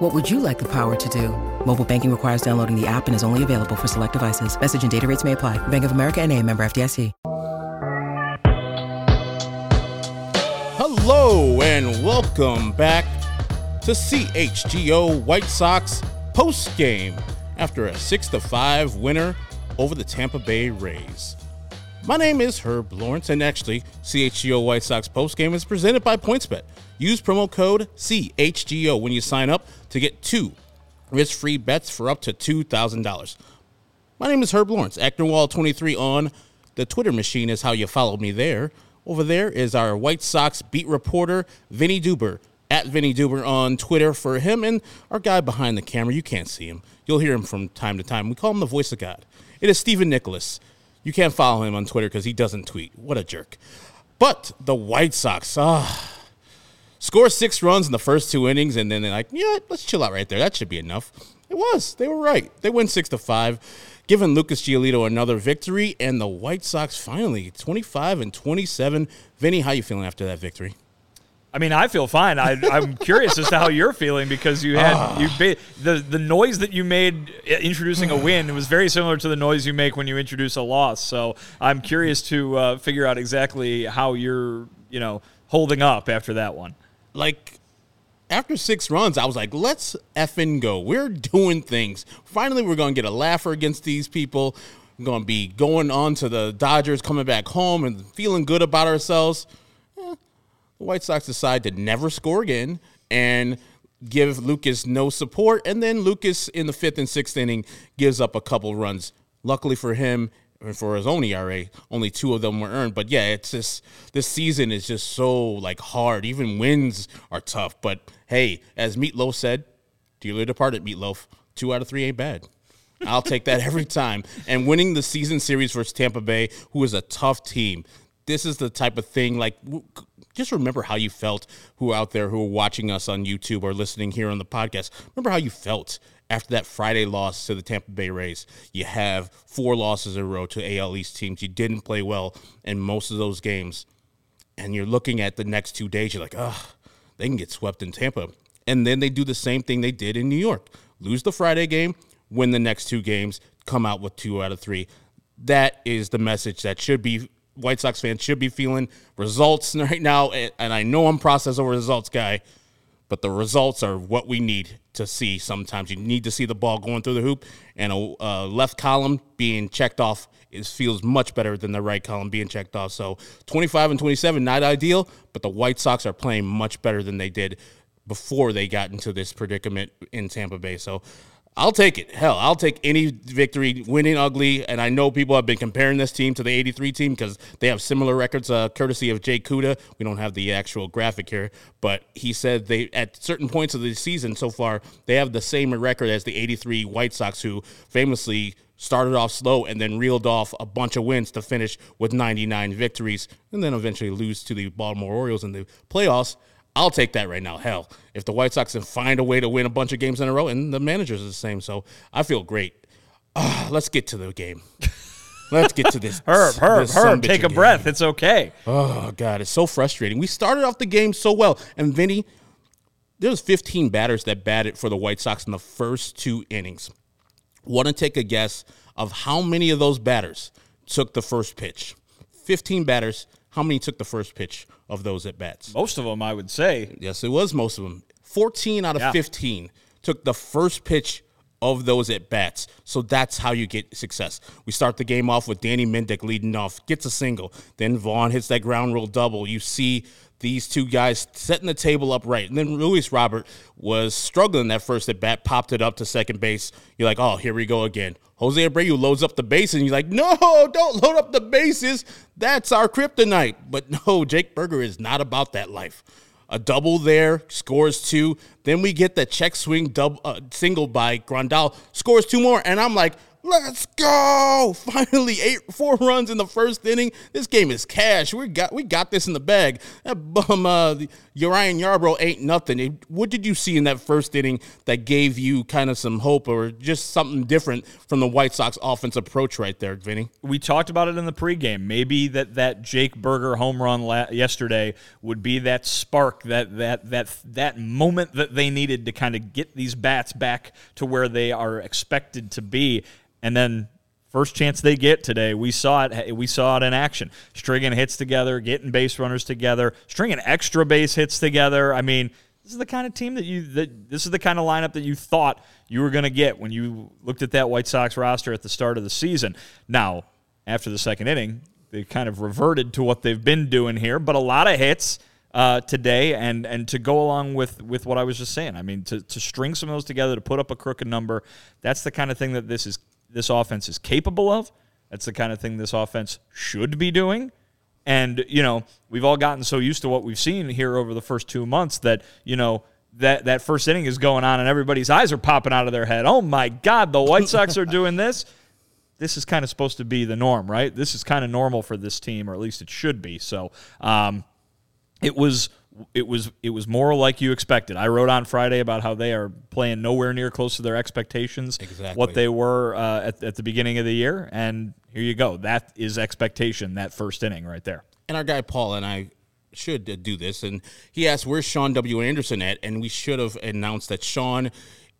What would you like the power to do? Mobile banking requires downloading the app and is only available for select devices. Message and data rates may apply. Bank of America and a member FDIC. Hello and welcome back to CHGO White Sox post game after a 6 to 5 winner over the Tampa Bay Rays. My name is Herb Lawrence, and actually, CHGO White Sox post game is presented by PointsBet. Use promo code CHGO when you sign up to get two risk free bets for up to $2,000. My name is Herb Lawrence, Actonwall23 on the Twitter machine is how you follow me there. Over there is our White Sox beat reporter, Vinnie Duber, at Vinnie Duber on Twitter for him and our guy behind the camera. You can't see him. You'll hear him from time to time. We call him the voice of God. It is Stephen Nicholas. You can't follow him on Twitter because he doesn't tweet. What a jerk. But the White Sox, ah, score six runs in the first two innings, and then they're like, yeah, let's chill out right there. That should be enough. It was. They were right. They win six to five, giving Lucas Giolito another victory, and the White Sox finally 25 and 27. Vinnie, how you feeling after that victory? I mean, I feel fine. I, am curious as to how you're feeling because you had you the the noise that you made introducing a win was very similar to the noise you make when you introduce a loss. So I'm curious to uh, figure out exactly how you're you know holding up after that one. Like after six runs, I was like, let's effing go. We're doing things. Finally, we're going to get a laugher against these people. We're going to be going on to the Dodgers, coming back home and feeling good about ourselves. Eh, the White Sox decide to never score again and give Lucas no support. And then Lucas in the fifth and sixth inning gives up a couple runs. Luckily for him, and for his own ERA, only two of them were earned. But yeah, it's just this season is just so like hard. Even wins are tough. But hey, as Meatloaf said, dearly departed Meatloaf, two out of three ain't bad. I'll take that every time. And winning the season series versus Tampa Bay, who is a tough team. This is the type of thing like just remember how you felt who out there who are watching us on YouTube or listening here on the podcast. Remember how you felt after that Friday loss to the Tampa Bay Rays. You have four losses in a row to AL East teams. You didn't play well in most of those games. And you're looking at the next two days, you're like, oh, they can get swept in Tampa. And then they do the same thing they did in New York lose the Friday game, win the next two games, come out with two out of three. That is the message that should be White Sox fans should be feeling results right now. And I know I'm process over results guy, but the results are what we need to see. Sometimes you need to see the ball going through the hoop, and a left column being checked off is feels much better than the right column being checked off. So 25 and 27, not ideal, but the White Sox are playing much better than they did before they got into this predicament in Tampa Bay. So I'll take it. Hell, I'll take any victory, winning ugly. And I know people have been comparing this team to the 83 team because they have similar records, uh, courtesy of Jay Kuda. We don't have the actual graphic here, but he said they, at certain points of the season so far, they have the same record as the 83 White Sox, who famously started off slow and then reeled off a bunch of wins to finish with 99 victories and then eventually lose to the Baltimore Orioles in the playoffs. I'll take that right now. Hell, if the White Sox can find a way to win a bunch of games in a row, and the managers are the same, so I feel great. Uh, let's get to the game. Let's get to this. Herb, Herb, this Herb, take a game. breath. It's okay. Oh God, it's so frustrating. We started off the game so well, and Vinnie, there was 15 batters that batted for the White Sox in the first two innings. Want to take a guess of how many of those batters took the first pitch? 15 batters. How many took the first pitch of those at bats. Most of them, I would say. Yes, it was most of them. 14 out of yeah. 15 took the first pitch of those at bats. So that's how you get success. We start the game off with Danny Mendick leading off, gets a single. Then Vaughn hits that ground rule double. You see these two guys setting the table up right. And then Luis Robert was struggling that first at bat, popped it up to second base. You're like, oh, here we go again. Jose Abreu loads up the base, and you're like, no, don't load up the bases. That's our kryptonite. But no, Jake Burger is not about that life. A double there, scores two. Then we get the check swing double uh, single by Grandal, scores two more. And I'm like, Let's go! Finally, eight four runs in the first inning. This game is cash. We got we got this in the bag. That bum, uh, Ryan Yarbrough ain't nothing. What did you see in that first inning that gave you kind of some hope, or just something different from the White Sox offense approach right there, Vinnie? We talked about it in the pregame. Maybe that that Jake Burger home run la- yesterday would be that spark, that that that that moment that they needed to kind of get these bats back to where they are expected to be and then first chance they get today, we saw it. We saw it in action. Stringing hits together, getting base runners together, stringing extra base hits together. I mean, this is the kind of team that you that this is the kind of lineup that you thought you were going to get when you looked at that White Sox roster at the start of the season. Now, after the second inning, they kind of reverted to what they've been doing here, but a lot of hits. Uh, today and and to go along with with what I was just saying. I mean, to, to string some of those together to put up a crooked number, that's the kind of thing that this is this offense is capable of. That's the kind of thing this offense should be doing. And, you know, we've all gotten so used to what we've seen here over the first two months that, you know, that, that first inning is going on and everybody's eyes are popping out of their head. Oh my God, the White Sox are doing this. This is kind of supposed to be the norm, right? This is kind of normal for this team, or at least it should be. So um, it was it was it was more like you expected. I wrote on Friday about how they are playing nowhere near close to their expectations, exactly. what they were uh, at, at the beginning of the year, and here you go. That is expectation. That first inning right there. And our guy Paul and I should do this, and he asked, "Where's Sean W. Anderson at?" And we should have announced that Sean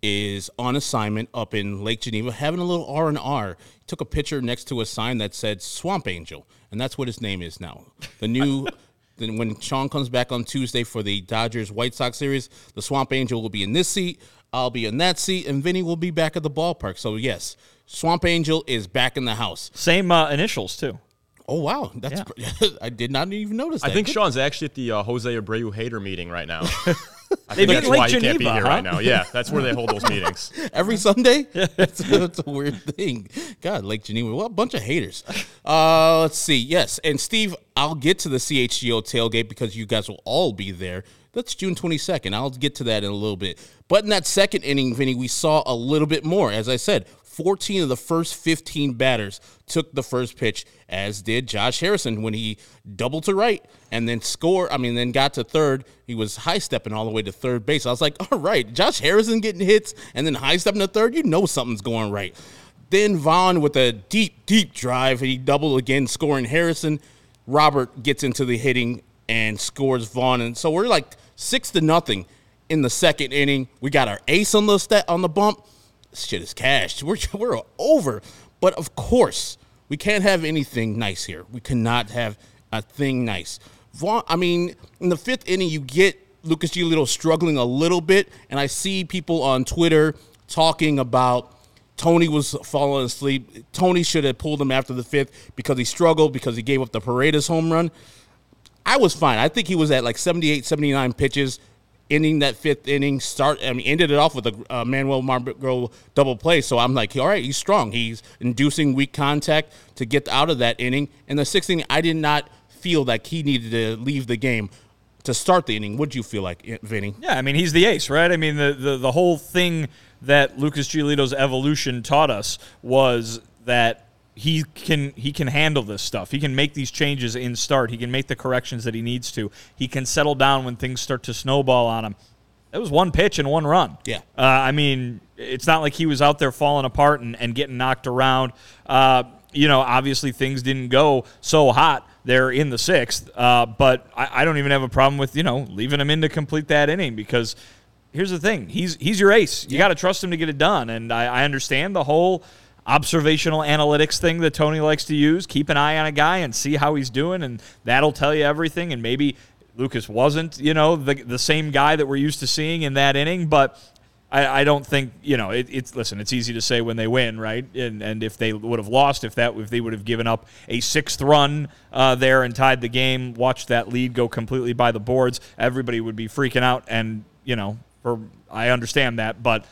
is on assignment up in Lake Geneva, having a little R and R. Took a picture next to a sign that said Swamp Angel, and that's what his name is now. The new. Then when Sean comes back on Tuesday for the Dodgers White Sox series, the Swamp Angel will be in this seat. I'll be in that seat, and Vinnie will be back at the ballpark. So yes, Swamp Angel is back in the house. Same uh, initials too. Oh wow, that's yeah. I did not even notice. That. I think Good. Sean's actually at the uh, Jose Abreu hater meeting right now. I think that's why Geneva, he can't be here huh? right now. Yeah, that's where they hold those meetings every Sunday. that's, that's, a weird thing. God, Lake Geneva, what a bunch of haters. Uh, let's see. Yes, and Steve, I'll get to the CHGO tailgate because you guys will all be there. That's June 22nd. I'll get to that in a little bit. But in that second inning, Vinnie, we saw a little bit more. As I said, 14 of the first 15 batters took the first pitch, as did Josh Harrison when he doubled to right and then scored. I mean, then got to third. He was high stepping all the way to third base. I was like, all right, Josh Harrison getting hits and then high stepping to third. You know something's going right. Then Vaughn with a deep, deep drive. He doubled again, scoring Harrison. Robert gets into the hitting and scores Vaughn. And so we're like six to nothing in the second inning. We got our ace on the stat on the bump shit is cashed. We're, we're over. But of course, we can't have anything nice here. We cannot have a thing nice. Vaughn, I mean, in the fifth inning, you get Lucas Giolito struggling a little bit, and I see people on Twitter talking about Tony was falling asleep. Tony should have pulled him after the fifth because he struggled because he gave up the Paredes home run. I was fine. I think he was at like 78, 79 pitches ending that fifth inning, start. I mean, ended it off with a uh, Manuel Margot double play. So I'm like, all right, he's strong. He's inducing weak contact to get out of that inning. And the sixth inning, I did not feel like he needed to leave the game to start the inning. What'd you feel like, Vinnie? Yeah, I mean, he's the ace, right? I mean, the the, the whole thing that Lucas Giolito's evolution taught us was that he can he can handle this stuff. He can make these changes in start. He can make the corrections that he needs to. He can settle down when things start to snowball on him. It was one pitch and one run. Yeah. Uh, I mean, it's not like he was out there falling apart and, and getting knocked around. Uh, you know, obviously things didn't go so hot there in the sixth, uh, but I, I don't even have a problem with you know leaving him in to complete that inning because here's the thing: he's he's your ace. You yeah. got to trust him to get it done, and I, I understand the whole observational analytics thing that Tony likes to use. Keep an eye on a guy and see how he's doing, and that'll tell you everything. And maybe Lucas wasn't, you know, the the same guy that we're used to seeing in that inning, but. I, I don't think you know it, it's listen. It's easy to say when they win, right? And and if they would have lost, if that if they would have given up a sixth run uh, there and tied the game, watched that lead go completely by the boards, everybody would be freaking out. And you know, for I understand that, but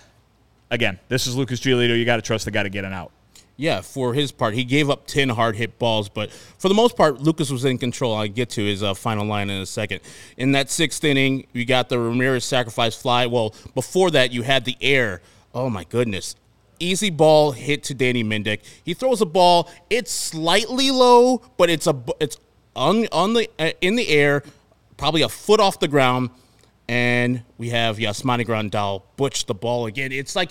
again, this is Lucas Giolito. You got to trust the guy to get an out. Yeah, for his part, he gave up 10 hard hit balls, but for the most part, Lucas was in control. I get to his uh, final line in a second. In that sixth inning, you got the Ramirez sacrifice fly. Well, before that, you had the air. Oh, my goodness. easy ball hit to Danny Mendick. He throws a ball. It's slightly low, but it's a it's on on the uh, in the air, probably a foot off the ground. And we have Yasmani Grandal butch the ball again. It's like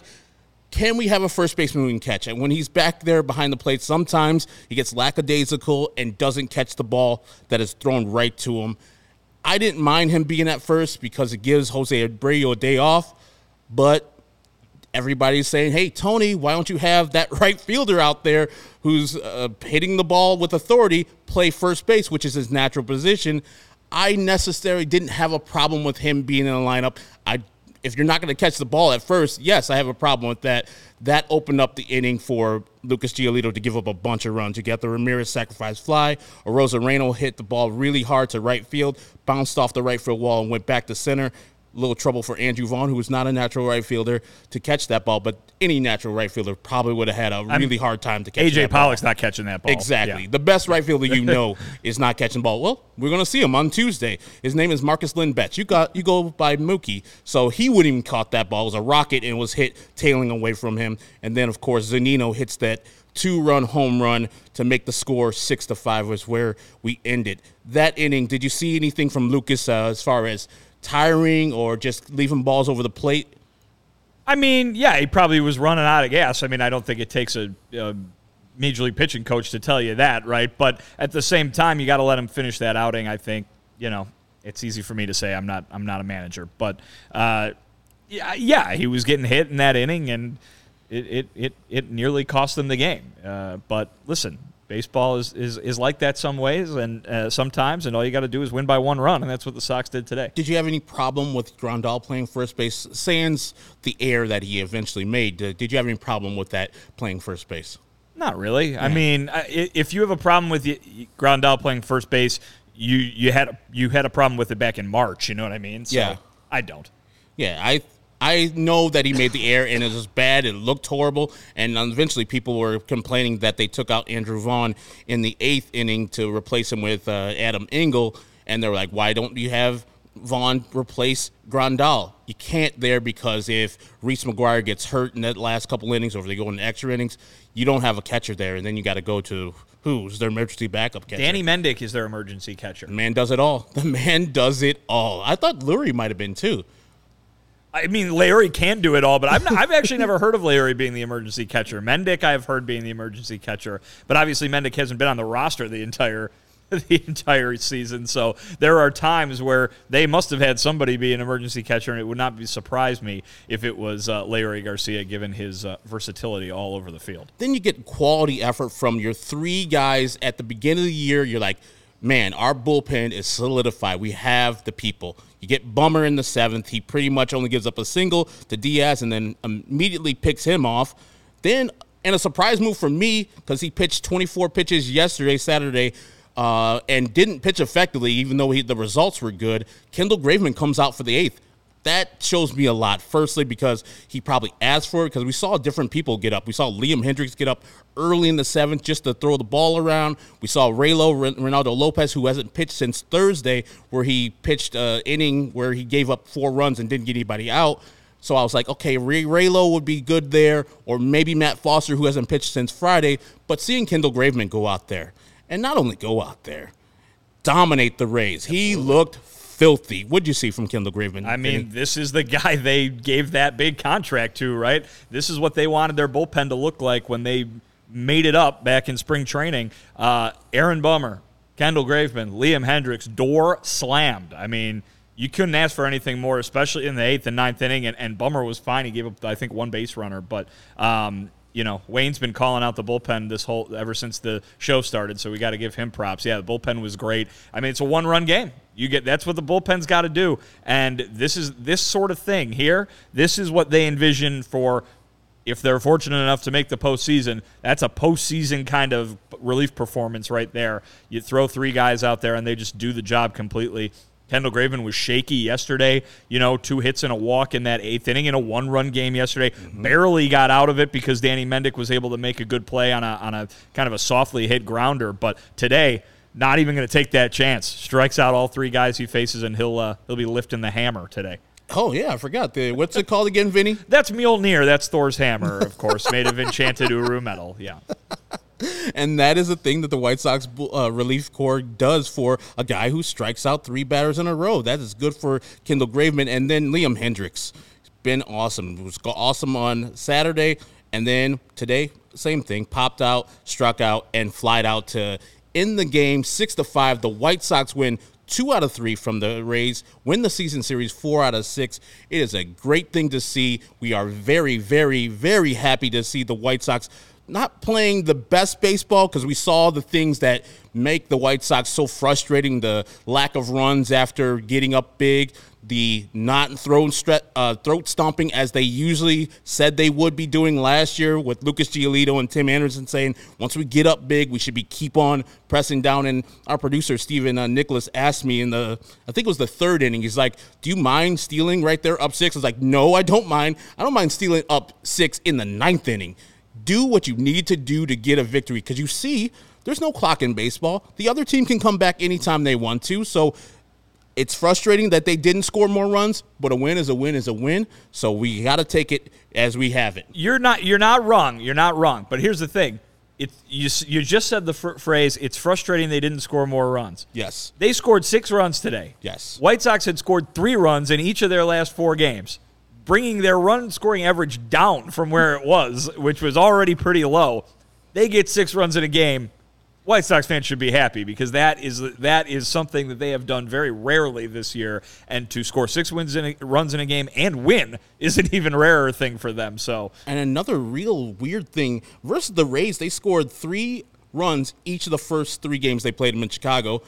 can we have a first baseman who can catch? And when he's back there behind the plate, sometimes he gets lackadaisical and doesn't catch the ball that is thrown right to him. I didn't mind him being at first because it gives Jose Abreu a day off, but everybody's saying, hey, Tony, why don't you have that right fielder out there who's uh, hitting the ball with authority play first base, which is his natural position? I necessarily didn't have a problem with him being in the lineup. I if you're not going to catch the ball at first, yes, I have a problem with that. That opened up the inning for Lucas Giolito to give up a bunch of runs. You get the Ramirez sacrifice fly. Arozarena hit the ball really hard to right field, bounced off the right field wall, and went back to center little trouble for Andrew Vaughn, who was not a natural right fielder, to catch that ball. But any natural right fielder probably would have had a really I'm, hard time to catch. AJ Pollock's ball. not catching that ball. Exactly. Yeah. The best right fielder you know is not catching the ball. Well, we're going to see him on Tuesday. His name is Markus Lynn Betts. You got you go by Mookie, so he wouldn't even caught that ball. It was a rocket and was hit tailing away from him. And then of course Zunino hits that two-run home run to make the score six to five was where we ended that inning. Did you see anything from Lucas uh, as far as tiring or just leaving balls over the plate? I mean, yeah, he probably was running out of gas. I mean, I don't think it takes a, a major league pitching coach to tell you that, right? But at the same time, you got to let him finish that outing. I think you know it's easy for me to say I'm not I'm not a manager, but uh, yeah, yeah, he was getting hit in that inning, and it it it, it nearly cost them the game. Uh, but listen, baseball is, is, is like that some ways and uh, sometimes, and all you got to do is win by one run, and that's what the Sox did today. Did you have any problem with Grandal playing first base? Sans the error that he eventually made, did you have any problem with that playing first base? Not really. Yeah. I mean, if you have a problem with Grandal playing first base, you you had you had a problem with it back in March. You know what I mean? So yeah. I don't. Yeah, I I know that he made the air and it was bad. It looked horrible. And eventually people were complaining that they took out Andrew Vaughn in the eighth inning to replace him with uh, Adam Engel. And they were like, why don't you have Vaughn replace Grandal? You can't there because if Reese McGuire gets hurt in that last couple innings or if they go into extra innings, you don't have a catcher there. And then you got to go to who's their emergency backup catcher? Danny Mendick is their emergency catcher. The man does it all. The man does it all. I thought Leury might have been too. I mean, Leury can do it all, but I've, not, I've actually never heard of Leury being the emergency catcher. Mendick, I've heard being the emergency catcher, but obviously Mendick hasn't been on the roster the entire the entire season. So there are times where they must have had somebody be an emergency catcher, and it would not be surprise me if it was uh, Leury Garcia, given his uh, versatility all over the field. Then you get quality effort from your three guys at the beginning of the year. You're like, man, our bullpen is solidified. We have the people. You get Bummer in the seventh. He pretty much only gives up a single to Diaz and then immediately picks him off. Then, and a surprise move for me because he pitched 24 pitches yesterday, Saturday, uh, and didn't pitch effectively, even though he, the results were good. Kendall Graveman comes out for the eighth that shows me a lot. Firstly, because he probably asked for it, because we saw different people get up. We saw Liam Hendriks get up early in the seventh just to throw the ball around. We saw Raylo Reynaldo Lopez, who hasn't pitched since Thursday, where he pitched an inning where he gave up four runs and didn't get anybody out. So I was like, okay, Ray Raylo would be good there, or maybe Matt Foster, who hasn't pitched since Friday. But seeing Kendall Graveman go out there, and not only go out there, dominate the Rays. He looked filthy. What'd you see from Kendall Graveman? I mean, this is the guy they gave that big contract to, right? This is what they wanted their bullpen to look like when they made it up back in spring training. Uh, Aaron Bummer, Kendall Graveman, Liam Hendriks, door slammed. I mean, you couldn't ask for anything more, especially in the eighth and ninth inning. And, and Bummer was fine. He gave up, I think, one base runner. But um, you know, Wayne's been calling out the bullpen this whole ever since the show started, so we got to give him props. Yeah, the bullpen was great. I mean, it's a one-run game. You get that's what the bullpen's got to do, and this is this sort of thing here. This is what they envision for if they're fortunate enough to make the postseason. That's a postseason kind of relief performance right there. You throw three guys out there and they just do the job completely. Kendall Graveman was shaky yesterday. You know, two hits and a walk in that eighth inning in a one-run game yesterday. Mm-hmm. Barely got out of it because Danny Mendick was able to make a good play on a on a kind of a softly hit grounder. But today, not even going to take that chance. Strikes out all three guys he faces, and he'll uh, he'll be lifting the hammer today. Oh yeah, I forgot. The what's it called again, Vinnie? That's Mjolnir. That's Thor's hammer, of course, made of enchanted Uru metal. Yeah. And that is a thing that the White Sox uh, relief corps does for a guy who strikes out three batters in a row. That is good for Kendall Graveman. And then Liam Hendriks. Been awesome. It was awesome on Saturday. And then today, same thing. Popped out, struck out, and flied out to end the game six to five. The White Sox win two out of three from the Rays, win the season series four out of six. It is a great thing to see. We are very, very, very happy to see the White Sox not playing the best baseball because we saw the things that make the White Sox so frustrating the lack of runs after getting up big, the not throat, stre- uh, throat stomping as they usually said they would be doing last year with Lucas Giolito and Tim Anderson saying once we get up big, we should be keep on pressing down. And our producer, Stephen uh, Nicholas, asked me in the, I think it was the third inning, he's like, Do you mind stealing right there up six? I was like, No, I don't mind. I don't mind stealing up six in the ninth inning do what you need to do to get a victory because you see there's no clock in baseball. The other team can come back anytime they want to. So it's frustrating that they didn't score more runs, but a win is a win is a win. So we got to take it as we have it. You're not you're not wrong. You're not wrong. But here's the thing. It, you, you just said the fr- phrase, it's frustrating they didn't score more runs. Yes. They scored six runs today. Yes. White Sox had scored three runs in each of their last four games bringing their run scoring average down from where it was, which was already pretty low. They get six runs in a game. White Sox fans should be happy because that is that is something that they have done very rarely this year. And to score six wins in a, runs in a game and win is an even rarer thing for them. So, and another real weird thing versus the Rays, they scored three runs each of the first three games they played them in Chicago,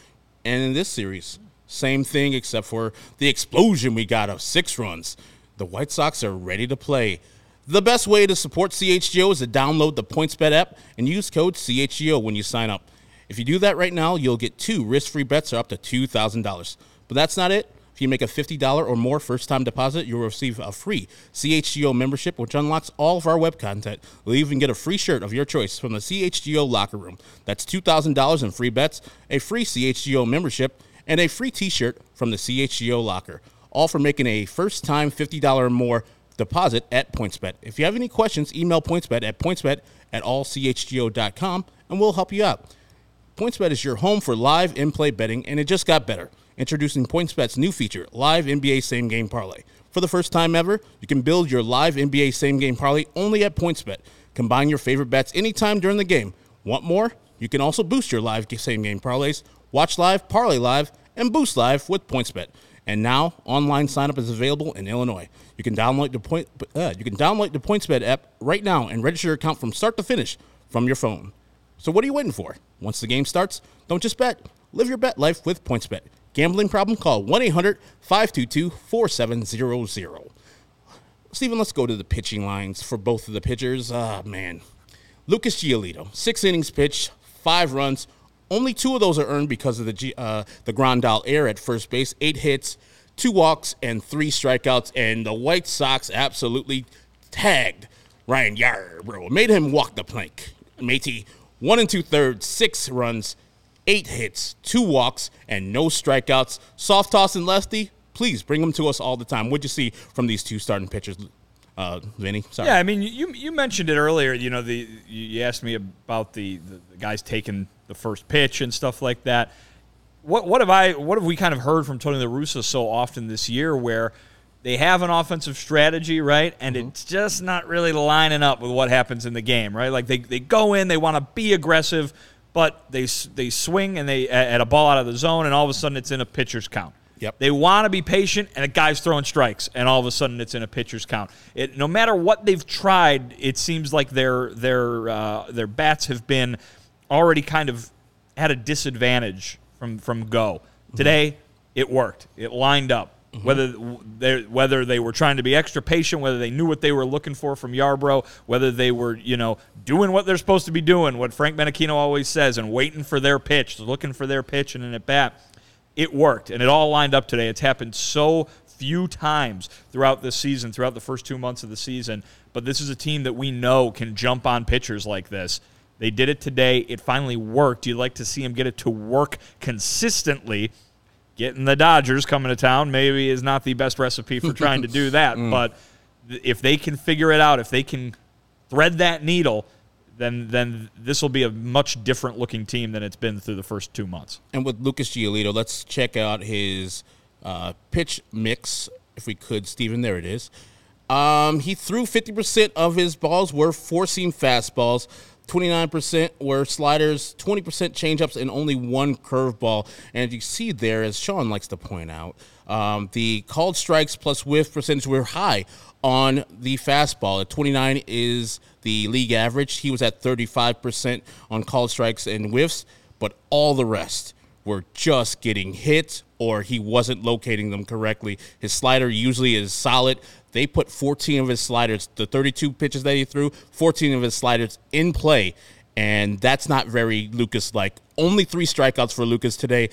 and in this series, same thing except for the explosion we got of six runs. The White Sox are ready to play. The best way to support CHGO is to download the PointsBet app and use code CHGO when you sign up. If you do that right now, you'll get two risk free bets up to $2,000. But that's not it. If you make a $50 or more first time deposit, you'll receive a free CHGO membership, which unlocks all of our web content. You'll even get a free shirt of your choice from the CHGO locker room. That's $2,000 in free bets, a free CHGO membership, and a free t shirt from the CHGO locker all for making a first time $50 or more deposit at PointsBet. If you have any questions, email PointsBet at pointsbet at allchgo.com and we'll help you out. PointsBet is your home for live in play betting, and it just got better. Introducing PointsBet's new feature, Live NBA Same Game Parlay. For the first time ever, you can build your live NBA Same Game Parlay only at PointsBet. Combine your favorite bets anytime during the game. Want more? You can also boost your live same game parlays, watch live, parlay live, and boost live with PointsBet. And now online signup is available in Illinois. You can download the point uh, you can download the PointsBet app right now and register your account from start to finish from your phone. So what are you waiting for? Once the game starts, don't just bet. Live your bet life with PointsBet. Gambling problem? Call 1-800-522-4700. Stephen, let's go to the pitching lines for both of the pitchers. Ah, man. Lucas Giolito, six innings pitched, five runs, only two of those are earned because of the G, uh, the Grandal air at first base. Eight hits, two walks, and three strikeouts. And the White Sox absolutely tagged Ryan Yarbrough. Made him walk the plank. Matey, one and two thirds, six runs, eight hits, two walks, and no strikeouts. Soft toss and lefty, please bring them to us all the time. What'd you see from these two starting pitchers? Uh, Vinnie, sorry. Yeah, I mean, you you mentioned it earlier. You know, the you asked me about the, the, the guys taking the first pitch and stuff like that. What what have I what have we kind of heard from Tony La Russa so often this year where they have an offensive strategy, right? And mm-hmm. it's just not really lining up with what happens in the game, right? Like they, they go in, they want to be aggressive, but they they swing and they at a ball out of the zone, and all of a sudden it's in a pitcher's count. Yep. They want to be patient, and a guy's throwing strikes, and all of a sudden it's in a pitcher's count. It, no matter what they've tried, it seems like their their uh, their bats have been already kind of had a disadvantage from from go. Today, it worked. It lined up. Mm-hmm. Whether they whether they were trying to be extra patient, whether they knew what they were looking for from Yarbrough, whether they were you know doing what they're supposed to be doing, what Frank Menechino always says, and waiting for their pitch, looking for their pitch and an at bat, it worked and it all lined up today. It's happened so few times throughout this season, throughout the first two months of the season. But this is a team that we know can jump on pitchers like this they did it today. It finally worked. You'd like to see him get it to work consistently. getting the Dodgers coming to town maybe is not the best recipe for trying to do that. But if they can figure it out, if they can thread that needle, then then this will be a much different looking team than it's been through the first two months. And with Lucas Giolito, let's check out his uh, pitch mix, if we could, Steven. There it is. Um, he threw 50% of his balls were four seam fastballs, 29% were sliders, 20% changeups, and only one curveball. And you see there, as Sean likes to point out, um, the called strikes plus whiff percentage were high on the fastball. At 29 is the league average. He was at 35% on called strikes and whiffs, but all the rest were just getting hit or he wasn't locating them correctly. His slider usually is solid. They put 14 of his sliders, the 32 pitches that he threw, 14 of his sliders in play. And that's not very Lucas like. Only three strikeouts for Lucas today.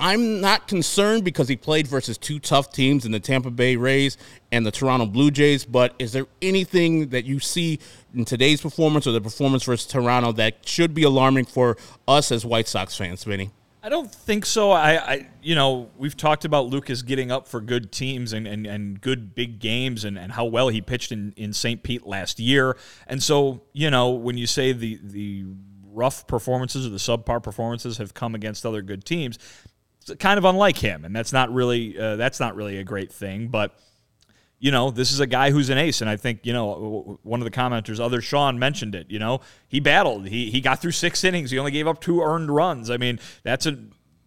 I'm not concerned because he played versus two tough teams in the Tampa Bay Rays and the Toronto Blue Jays. But is there anything that you see in today's performance or the performance versus Toronto that should be alarming for us as White Sox fans, Vinnie? I don't think so. I, I, you know, we've talked about Lucas getting up for good teams and, and, and good big games and, and how well he pitched in, in St. Pete last year. And so, you know, when you say the the rough performances or the subpar performances have come against other good teams, it's kind of unlike him, and that's not really uh, that's not really a great thing. But you know, this is a guy who's an ace, and I think you know one of the commenters, other Sean mentioned it. You know, he battled. He he got through six innings. He only gave up two earned runs. I mean, that's a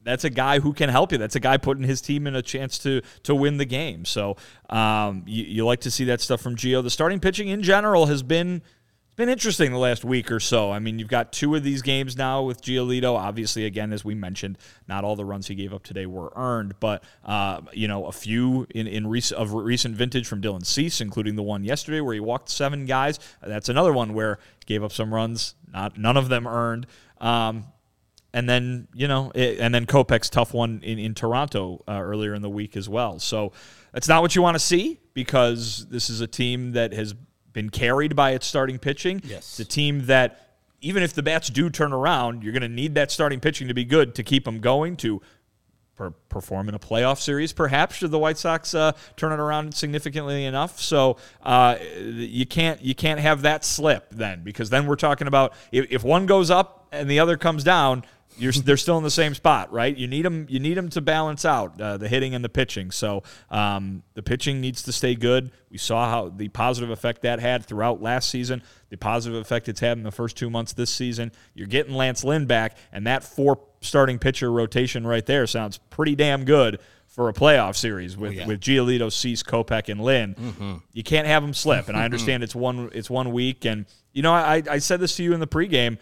that's a guy who can help you. That's a guy putting his team in a chance to to win the game. So um, you, you like to see that stuff from Gio. The starting pitching in general has been been interesting the last week or so. I mean, you've got two of these games now with Giolito. Obviously, again, as we mentioned, not all the runs he gave up today were earned, but uh, you know, a few in in rec- of recent vintage from Dylan Cease, including the one yesterday where he walked seven guys. That's another one where he gave up some runs, not none of them earned. Um, and then you know, it, and then Kopech's tough one in in Toronto uh, earlier in the week as well. So that's not what you want to see because this is a team that has been carried by its starting pitching. Yes. It's a team that even if the bats do turn around, you're going to need that starting pitching to be good to keep them going to per- perform in a playoff series, perhaps should the White Sox uh, turn it around significantly enough. So uh, you can't you can't have that slip then because then we're talking about if, if one goes up and the other comes down. You're, they're still in the same spot, right? You need them. You need them to balance out uh, the hitting and the pitching. So um, the pitching needs to stay good. We saw how the positive effect that had throughout last season. The positive effect it's had in the first two months this season. You're getting Lance Lynn back, and that four starting pitcher rotation right there sounds pretty damn good for a playoff series with, yeah. with Giolito, Cease, Kopech, and Lynn. You can't have them slip. And I understand it's one it's one week. And you know, I, I said this to you in the pregame.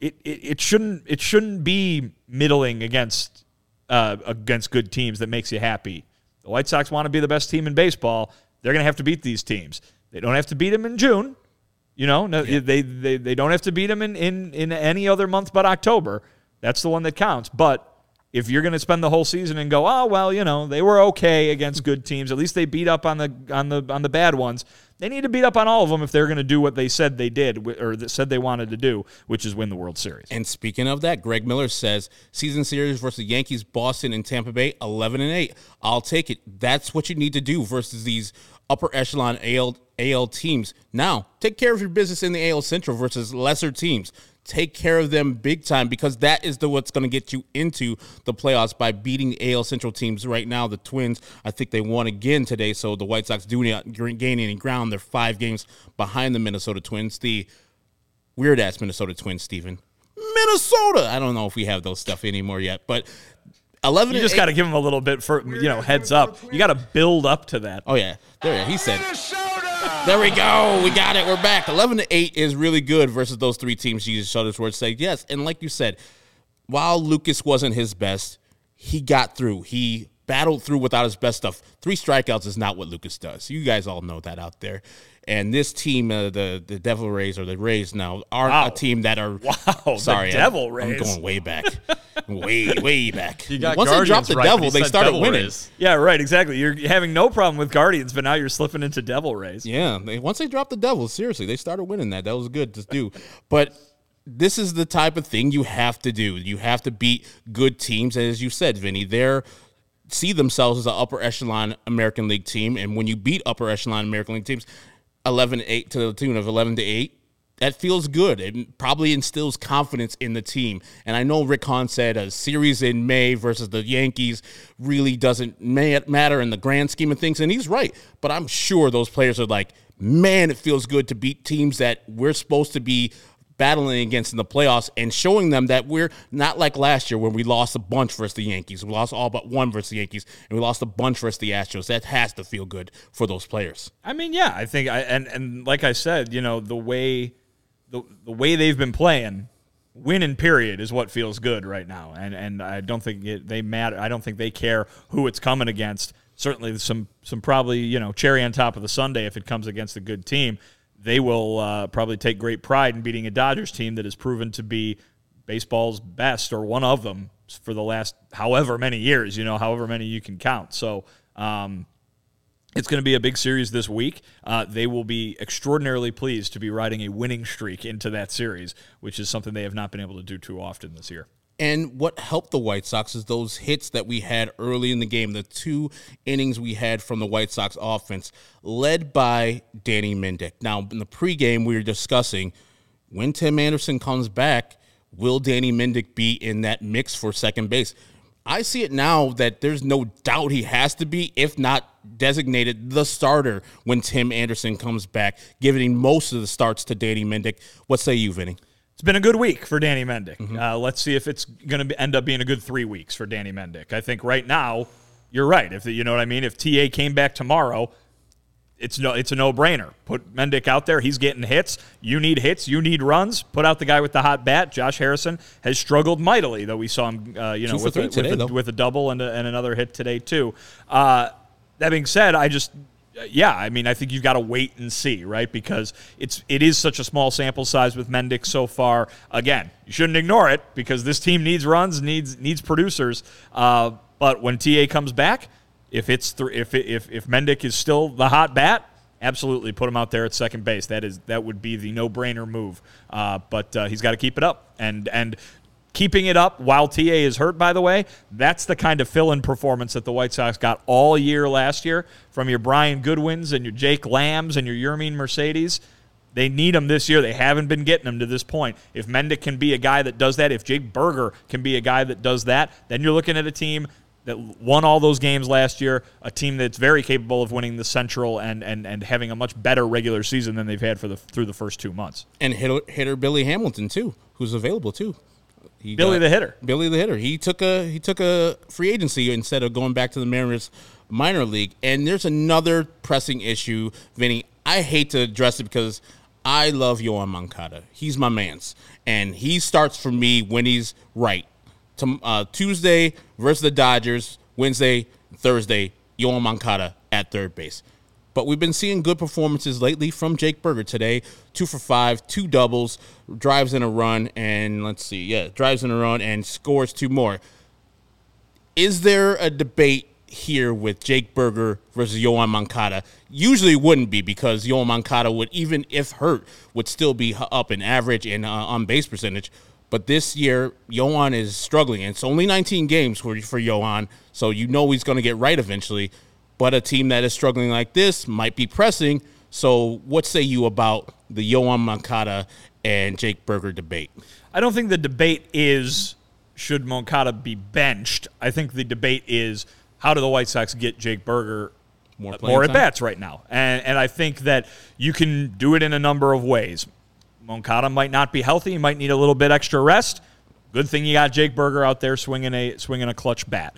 It, it, it shouldn't it shouldn't be middling against uh, against good teams that makes you happy. The White Sox want to be the best team in baseball. They're going to have to beat these teams. They don't have to beat them in June. You know, no, they, they they don't have to beat them in, in in any other month but October. That's the one that counts. But if you're going to spend the whole season and go, oh well, you know, they were okay against good teams. At least they beat up on the on the on the bad ones. They need to beat up on all of them if they're going to do what they said they did or that said they wanted to do, which is win the World Series. And speaking of that, Greg Miller says season series versus Yankees, Boston, and Tampa Bay, eleven and eight. I'll take it. That's what you need to do versus these upper echelon AL AL teams. Now, take care of your business in the AL Central versus lesser teams. Take care of them big time because that is the what's going to get you into the playoffs by beating AL Central teams. Right now, the Twins, I think they won again today, so the White Sox do not gain any ground. They're five games behind the Minnesota Twins. The weird ass Minnesota Twins, Stephen. Minnesota. I don't know if we have those stuff anymore yet, but eleven. You just got to give them a little bit for you know heads up. You got to build up to that. Oh yeah, there he said. There we go. We got it. We're back. Eleven to eight is really good versus those three teams. Jesus Shuttlesworth said yes, and like you said, while Lucas wasn't his best, he got through. He battled through without his best stuff. Three strikeouts is not what Lucas does. You guys all know that out there. And this team, uh, the the Devil Rays or the Rays now, are Wow. a team that are Wow, the Sorry, Devil I'm, Rays. I'm going way back, way way back. You got Once they dropped the right, Devil, they started Devil winning. Rays. Yeah, right. Exactly. You're having no problem with Guardians, but now you're slipping into Devil Rays. Yeah, they, once they dropped the Devil, seriously, they started winning that. That was good to do. But this is the type of thing you have to do. You have to beat good teams, as you said, Vinnie. They're see themselves as an upper echelon American League team, and when you beat upper echelon American League teams, 11 to 8 to the tune of 11 to 8 that feels good. It probably instills confidence in the team. And I know Rick Hahn said a series in May versus the Yankees really doesn't matter in the grand scheme of things. And he's right. But I'm sure those players are like, man, it feels good to beat teams that we're supposed to be battling against in the playoffs and showing them that we're not like last year when we lost a bunch versus the Yankees. We lost all but one versus the Yankees, and we lost a bunch versus the Astros. That has to feel good for those players. I mean, yeah, I think, I, and and like I said, you know, the way the the way they've been playing, winning period is what feels good right now. And and I don't think it, they matter. I don't think they care who it's coming against. Certainly, some some probably you know cherry on top of the sunday if it comes against a good team. They will uh, probably take great pride in beating a Dodgers team that has proven to be baseball's best or one of them for the last however many years. You know, however many you can count. So. Um, it's going to be a big series this week. Uh, they will be extraordinarily pleased to be riding a winning streak into that series, which is something they have not been able to do too often this year. And what helped the White Sox is those hits that we had early in the game, the two innings we had from the White Sox offense, led by Danny Mendick. Now, in the pregame, we were discussing when Tim Anderson comes back, will Danny Mendick be in that mix for second base? I see it now that there's no doubt he has to be, if not designated the starter when Tim Anderson comes back, giving most of the starts to Danny Mendick. What say you, Vinnie? It's been a good week for Danny Mendick. Mm-hmm. Uh, let's see if it's going to end up being a good three weeks for Danny Mendick. I think right now, you're right. If you know what I mean, if TA came back tomorrow, it's no it's a no brainer. Put Mendick out there. He's getting hits. You need hits. You need runs. Put out the guy with the hot bat. Josh Harrison has struggled mightily, though we saw him, uh, you know, with a, today, with, a, with, a, double and, a, and another hit today too. Uh, that being said, I just yeah, I mean, I think you've got to wait and see, right? Because it's it is such a small sample size with Mendick so far. Again, you shouldn't ignore it because this team needs runs, needs needs producers. Uh, but when TA comes back, if it's th- if if if Mendick is still the hot bat, absolutely put him out there at second base. That is that would be the no brainer move. Uh, but uh, he's got to keep it up, and and keeping it up while TA is hurt. By the way, that's the kind of fill-in performance that the White Sox got all year last year from your Brian Goodwins and your Jake Lambs and your Yermin Mercedes. They need them this year. They haven't been getting them to this point. If Mendick can be a guy that does that, if Jake Burger can be a guy that does that, then you're looking at a team that won all those games last year, a team that's very capable of winning the Central and and, and having a much better regular season than they've had for the through the first two months. And hitter, hitter Billy Hamilton too, who's available too. He Billy got, the hitter. Billy the hitter. He took a he took a free agency instead of going back to the Mariners minor league. And there's another pressing issue, Vinnie. I hate to address it because I love Yoan Moncada. He's my man's, and he starts for me when he's right to, uh, Tuesday versus the Dodgers, Wednesday, Thursday, Yoan Moncada at third base. But we've been seeing good performances lately from Jake Burger today. Two for five, two doubles, drives in a run, and let's see, yeah, drives in a run and scores two more. Is there a debate here with Jake Burger versus Yoan Moncada? Usually wouldn't be because Yoan Moncada would, even if hurt, would still be up in average and uh, on base percentage. But this year, Yoan is struggling. It's only 19 games for, for so you know he's going to get right eventually. But a team that is struggling like this might be pressing. So, what say you about the Yoan Moncada and Jake Burger debate? I don't think the debate is should Moncada be benched. I think the debate is how do the White Sox get Jake Burger more, more at bats right now? And and I think that you can do it in a number of ways. Moncada might not be healthy. He might need a little bit extra rest. Good thing you got Jake Burger out there swinging a swinging a clutch bat.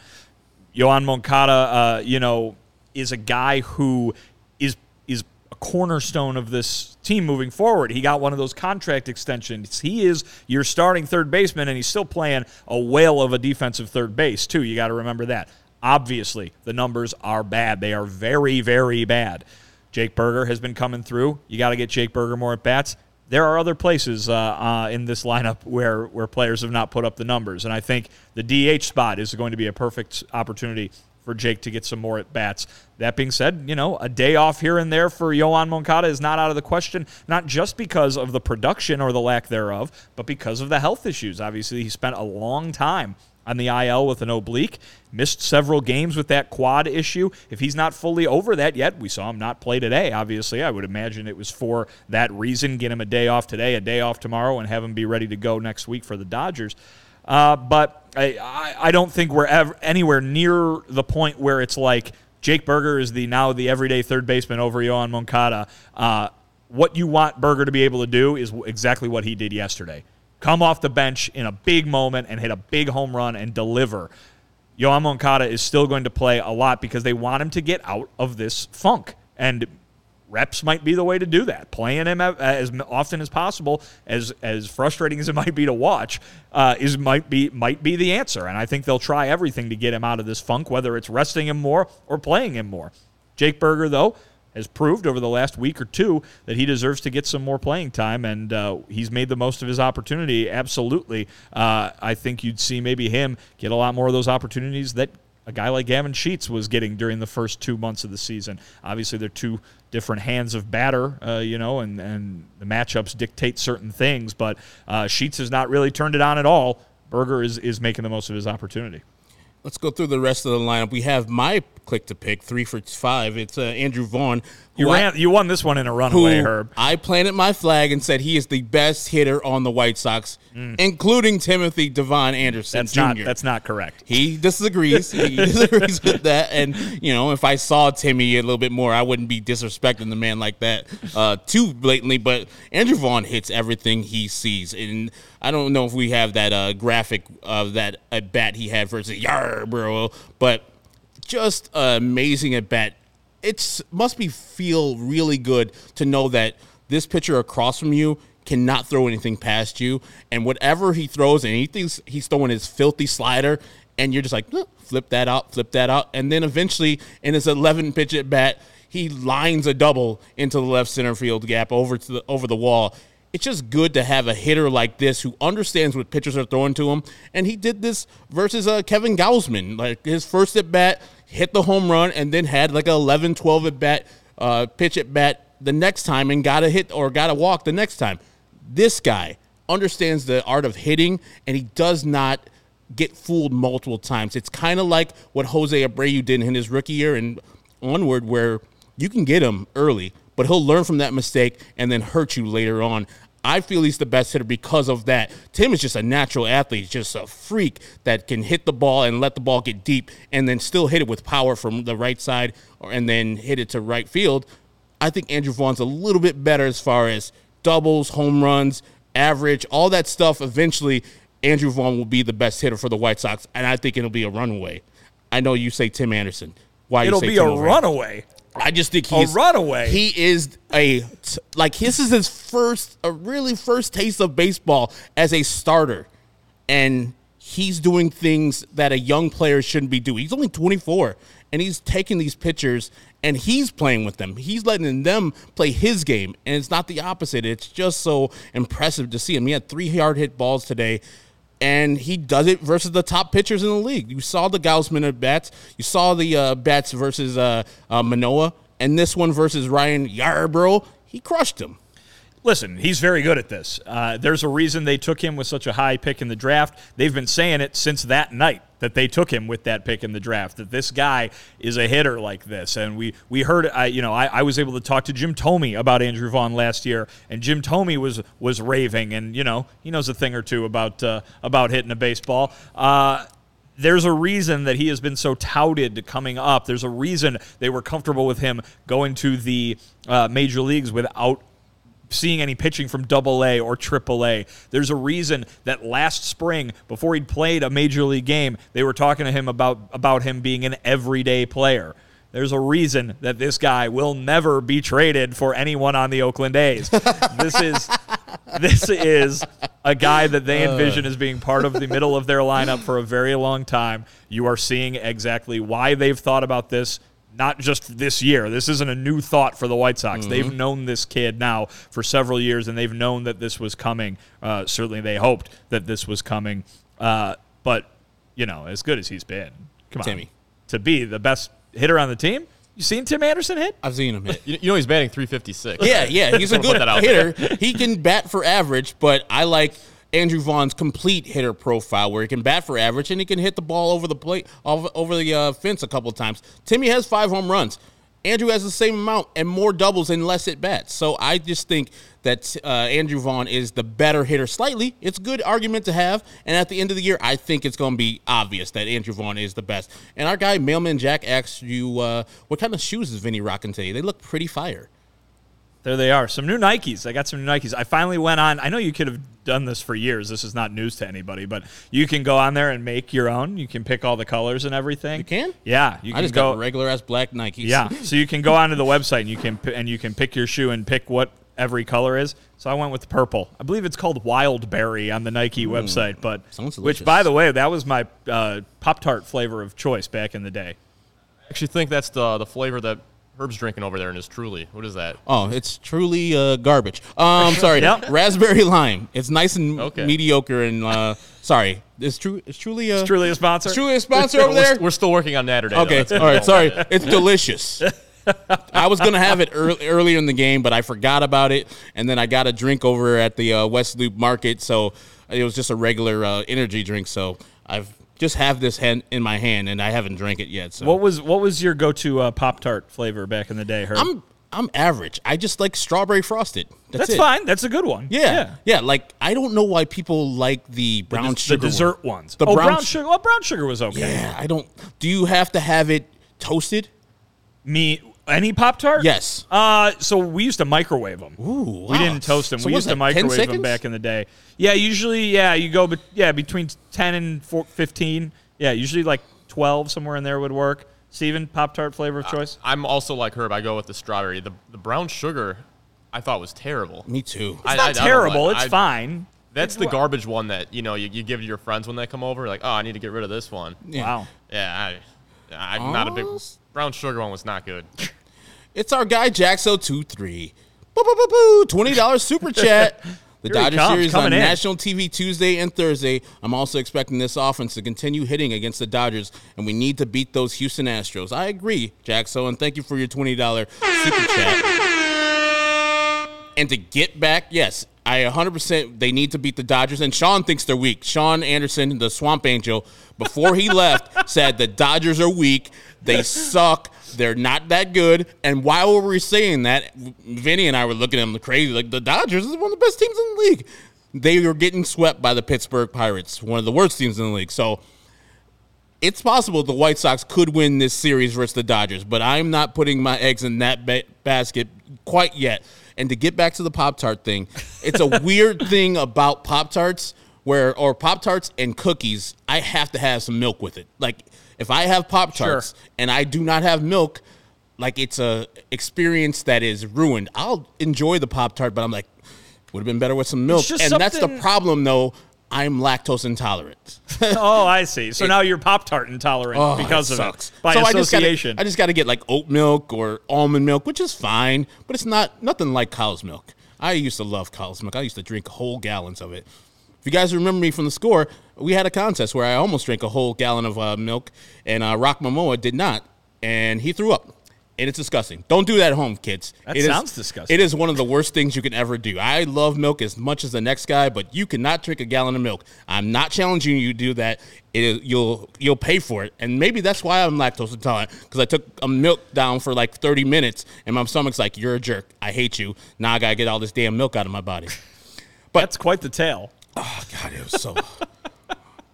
Yoan Moncada, uh, you know, is a guy who is is a cornerstone of this team moving forward. He got one of those contract extensions. He is your starting third baseman, and he's still playing a whale of a defensive third base too. You got to remember that. Obviously, the numbers are bad. They are very, very bad. Jake Burger has been coming through. You got to get Jake Burger more at bats there are other places uh, uh, in this lineup where, where players have not put up the numbers. And I think the DH spot is going to be a perfect opportunity for Jake to get some more at bats. That being said, you know, a day off here and there for Yoan Moncada is not out of the question, not just because of the production or the lack thereof, but because of the health issues. Obviously, he spent a long time on the IL with an oblique, missed several games with that quad issue. If he's not fully over that yet, we saw him not play today, obviously. I would imagine it was for that reason. Get him a day off today, a day off tomorrow, and have him be ready to go next week for the Dodgers. Uh, but I, I, don't think we're ever anywhere near the point where it's like Jake Burger is the now the everyday third baseman over Yoan Moncada. Uh, what you want Burger to be able to do is exactly what he did yesterday. Come off the bench in a big moment and hit a big home run and deliver. Yoan Moncada is still going to play a lot because they want him to get out of this funk. And reps might be the way to do that. Playing him as often as possible, as as frustrating as it might be to watch, uh, is might be might be the answer. And I think they'll try everything to get him out of this funk, whether it's resting him more or playing him more. Jake Burger, though, has proved over the last week or two that he deserves to get some more playing time, and uh, he's made the most of his opportunity. Absolutely, uh, I think you'd see maybe him get a lot more of those opportunities that a guy like Gavin Sheets was getting during the first two months of the season. Obviously, they're two different hands of batter, uh, you know, and, and the matchups dictate certain things, but uh, Sheets has not really turned it on at all. Burger is, is making the most of his opportunity. Let's go through the rest of the lineup. We have my click to pick, three for five. It's uh, Andrew Vaughn. You ran, I, you won this one in a runaway, Herb. I planted my flag and said he is the best hitter on the White Sox, mm. including Timothy Devon Anderson that's Jr. Not, that's not correct. He disagrees. he disagrees with that. And you know, if I saw Timmy a little bit more, I wouldn't be disrespecting the man like that uh, too blatantly. But Andrew Vaughn hits everything he sees, and I don't know if we have that uh, graphic of that at bat he had versus Yarbrough, but just amazing at bat. It must be feel really good to know that this pitcher across from you cannot throw anything past you, and whatever he throws, and he thinks he's throwing his filthy slider, and you're just like flip that out, flip that out, and then eventually in his 11 pitch at bat, he lines a double into the left center field gap over to the over the wall it's just good to have a hitter like this who understands what pitchers are throwing to him. And he did this versus uh, Kevin Gausman. Like his first at bat, hit the home run, and then had like a 11 12 at bat, uh, pitch at bat the next time and got a hit or got a walk the next time. This guy understands the art of hitting, and he does not get fooled multiple times. It's kind of like what Jose Abreu did in his rookie year and onward, where you can get him early, but he'll learn from that mistake and then hurt you later on. I feel he's the best hitter because of that. Tim is just a natural athlete, just a freak that can hit the ball and let the ball get deep and then still hit it with power from the right side or, and then hit it to right field. I think Andrew Vaughn's a little bit better as far as doubles, home runs, average, all that stuff. Eventually, Andrew Vaughn will be the best hitter for the White Sox, and I think it'll be a runaway. I know you say Tim Anderson. Why you say it'll be Tim a runaway? I just think he's a runaway. He is a like this is his first, a really first taste of baseball as a starter, and he's doing things that a young player shouldn't be doing. He's only 24, and he's taking these pitchers and he's playing with them. He's letting them play his game, and it's not the opposite. It's just so impressive to see him. He had three hard hit balls today and he does it versus the top pitchers in the league. You saw the Gausman at bats. You saw the uh, bats versus uh, uh, Manoah, and this one versus Ryan Yarbrough. He crushed him. Listen, he's very good at this. Uh, there's a reason they took him with such a high pick in the draft. They've been saying it since that night that they took him with that pick in the draft. That this guy is a hitter like this, and we we heard. I you know I, I was able to talk to Jim Thome about Andrew Vaughn last year, and Jim Thome was was raving, and you know he knows a thing or two about uh, about hitting a baseball. Uh, there's a reason that he has been so touted coming up. There's a reason they were comfortable with him going to the uh, major leagues without seeing any pitching from double A or triple A. There's a reason that last spring, before he'd played a major league game, they were talking to him about, about him being an everyday player. There's a reason that this guy will never be traded for anyone on the Oakland A's. this is this is a guy that they envision uh. as being part of the middle of their lineup for a very long time. You are seeing exactly why they've thought about this not just this year. This isn't a new thought for the White Sox. Mm-hmm. They've known this kid now for several years, and they've known that this was coming. Uh, certainly, they hoped that this was coming. Uh, but you know, as good as he's been, come Timmy. on. to be the best hitter on the team. You seen Tim Anderson hit? I've seen him hit. You, you know he's batting 356. Yeah, yeah, he's a good hitter. He can bat for average, but I like Andrew Vaughn's complete hitter profile, where he can bat for average and he can hit the ball over the plate, over, the uh, fence a couple times. Timmy has five home runs. Andrew has the same amount and more doubles and less at bats. So I just think that uh, Andrew Vaughn is the better hitter slightly. It's a good argument to have. And at the end of the year, I think it's going to be obvious that Andrew Vaughn is the best. And our guy, Mailman Jack, asked you, uh, what kind of shoes is Vinny rocking today? They look pretty fire. There they are. Some new Nikes. I got some new Nikes. I finally went on. I know you could have done this for years. This is not news to anybody, but you can go on there and make your own. You can pick all the colors and everything. You can? Yeah. You I can just go got regular ass black Nikes. Yeah. So you can go onto the website and you can and you can pick your shoe and pick what every color is. So I went with purple. I believe it's called Wildberry on the Nike website, but which by the way, that was my uh, Pop Tart flavor of choice back in the day. I actually think that's the the flavor that Herb's drinking over there and it's Truly. What is that? Oh, it's truly uh, garbage. Um, sorry, Yep. raspberry lime. It's nice and Okay. mediocre and uh, sorry. It's true. It's truly a It's truly a sponsor. it's truly a sponsor over We're, there. we're still working on that today. Okay, That's- all right. Sorry, it's delicious. I was gonna have it early, earlier in the game, but I forgot about it, and then I got a drink over at the uh, West Loop Market, so it was just a regular uh, energy drink. So I've just have this hand in my hand, and I haven't drank it yet. So What was what was your go to uh, Pop Tart flavor back in the day, Herb? I'm I'm average. I just like strawberry frosted. That's, That's it. fine. That's a good one. Yeah, yeah, Like I don't know why people like the The, brown des- sugar the dessert one. ones. The oh, brown, brown, sugar. Well, brown sugar was okay. Yeah, I don't. Do you have to have it toasted? Me, any Pop Tart? Yes. Uh, so we used to microwave them. Ooh, We didn't toast them. So we used to that, 10 microwave them seconds? back in the day. Yeah, usually, yeah, you go, but yeah, between ten and four, fifteen. Yeah, usually like twelve somewhere in there would work. Steven, Pop Tart flavor of choice. I'm also like Herb. I go with the strawberry. The the brown sugar, I thought was terrible. Me too. I- It's I- I not don't terrible. like- it's I- fine. That's the garbage one that you know you, you give to your friends when they come over. Like, oh, I need to get rid of this one. Yeah. Wow. Yeah, I, I'm not a big. Brown sugar one was not good. It's our guy Jaxo23. Boo, boo, boo, boo. $20 super chat. The Here he Dodger comes, series on in. national TV Tuesday and Thursday. I'm also expecting this offense to continue hitting against the Dodgers, and we need to beat those Houston Astros. I agree, Jaxo, and thank you for your $20 super chat. And to get back, yes, I 100% they need to beat the Dodgers. And Sean thinks they're weak. Sean Anderson, the Swamp Angel, before he left, said the Dodgers are weak. They suck. They're not that good. And while we were saying that, Vinny and I were looking at him crazy. Like, the Dodgers is one of the best teams in the league. They were getting swept by the Pittsburgh Pirates, one of the worst teams in the league. So it's possible the White Sox could win this series versus the Dodgers, but I'm not putting my eggs in that ba- basket quite yet. And to get back to the Pop Tart thing, it's a weird thing about Pop Tarts where, or Pop Tarts and cookies, I have to have some milk with it. Like if I have Pop Tarts Sure. and I do not have milk, like it's a experience that is ruined. I'll enjoy the Pop Tart, but I'm like, would have been better with some milk. And that's the problem, though. I'm lactose intolerant. oh, I see. So now you're Pop Tart intolerant Oh, because it of sucks. it by so I just gotta- association. I just got to get like oat milk or almond milk, which is fine, but it's not nothing like cow's milk. I used to love cow's milk. I used to drink whole gallons of it. If you guys remember me from the score, we had a contest where I almost drank a whole gallon of uh, milk, and uh, Rock Momoa did not, and he threw up. And it's disgusting. Don't do that at home, kids. That It is- sounds disgusting. It is one of the worst things you can ever do. I love milk as much as the next guy, but you cannot drink a gallon of milk. I'm not challenging you to do that. It is, you'll you'll pay for it, and maybe that's why I'm lactose intolerant because I took a milk down for like 30 minutes, and my stomach's like, "You're a jerk. I hate you. Now I gotta get all this damn milk out of my body." But That's quite the tale. Oh God, it was so.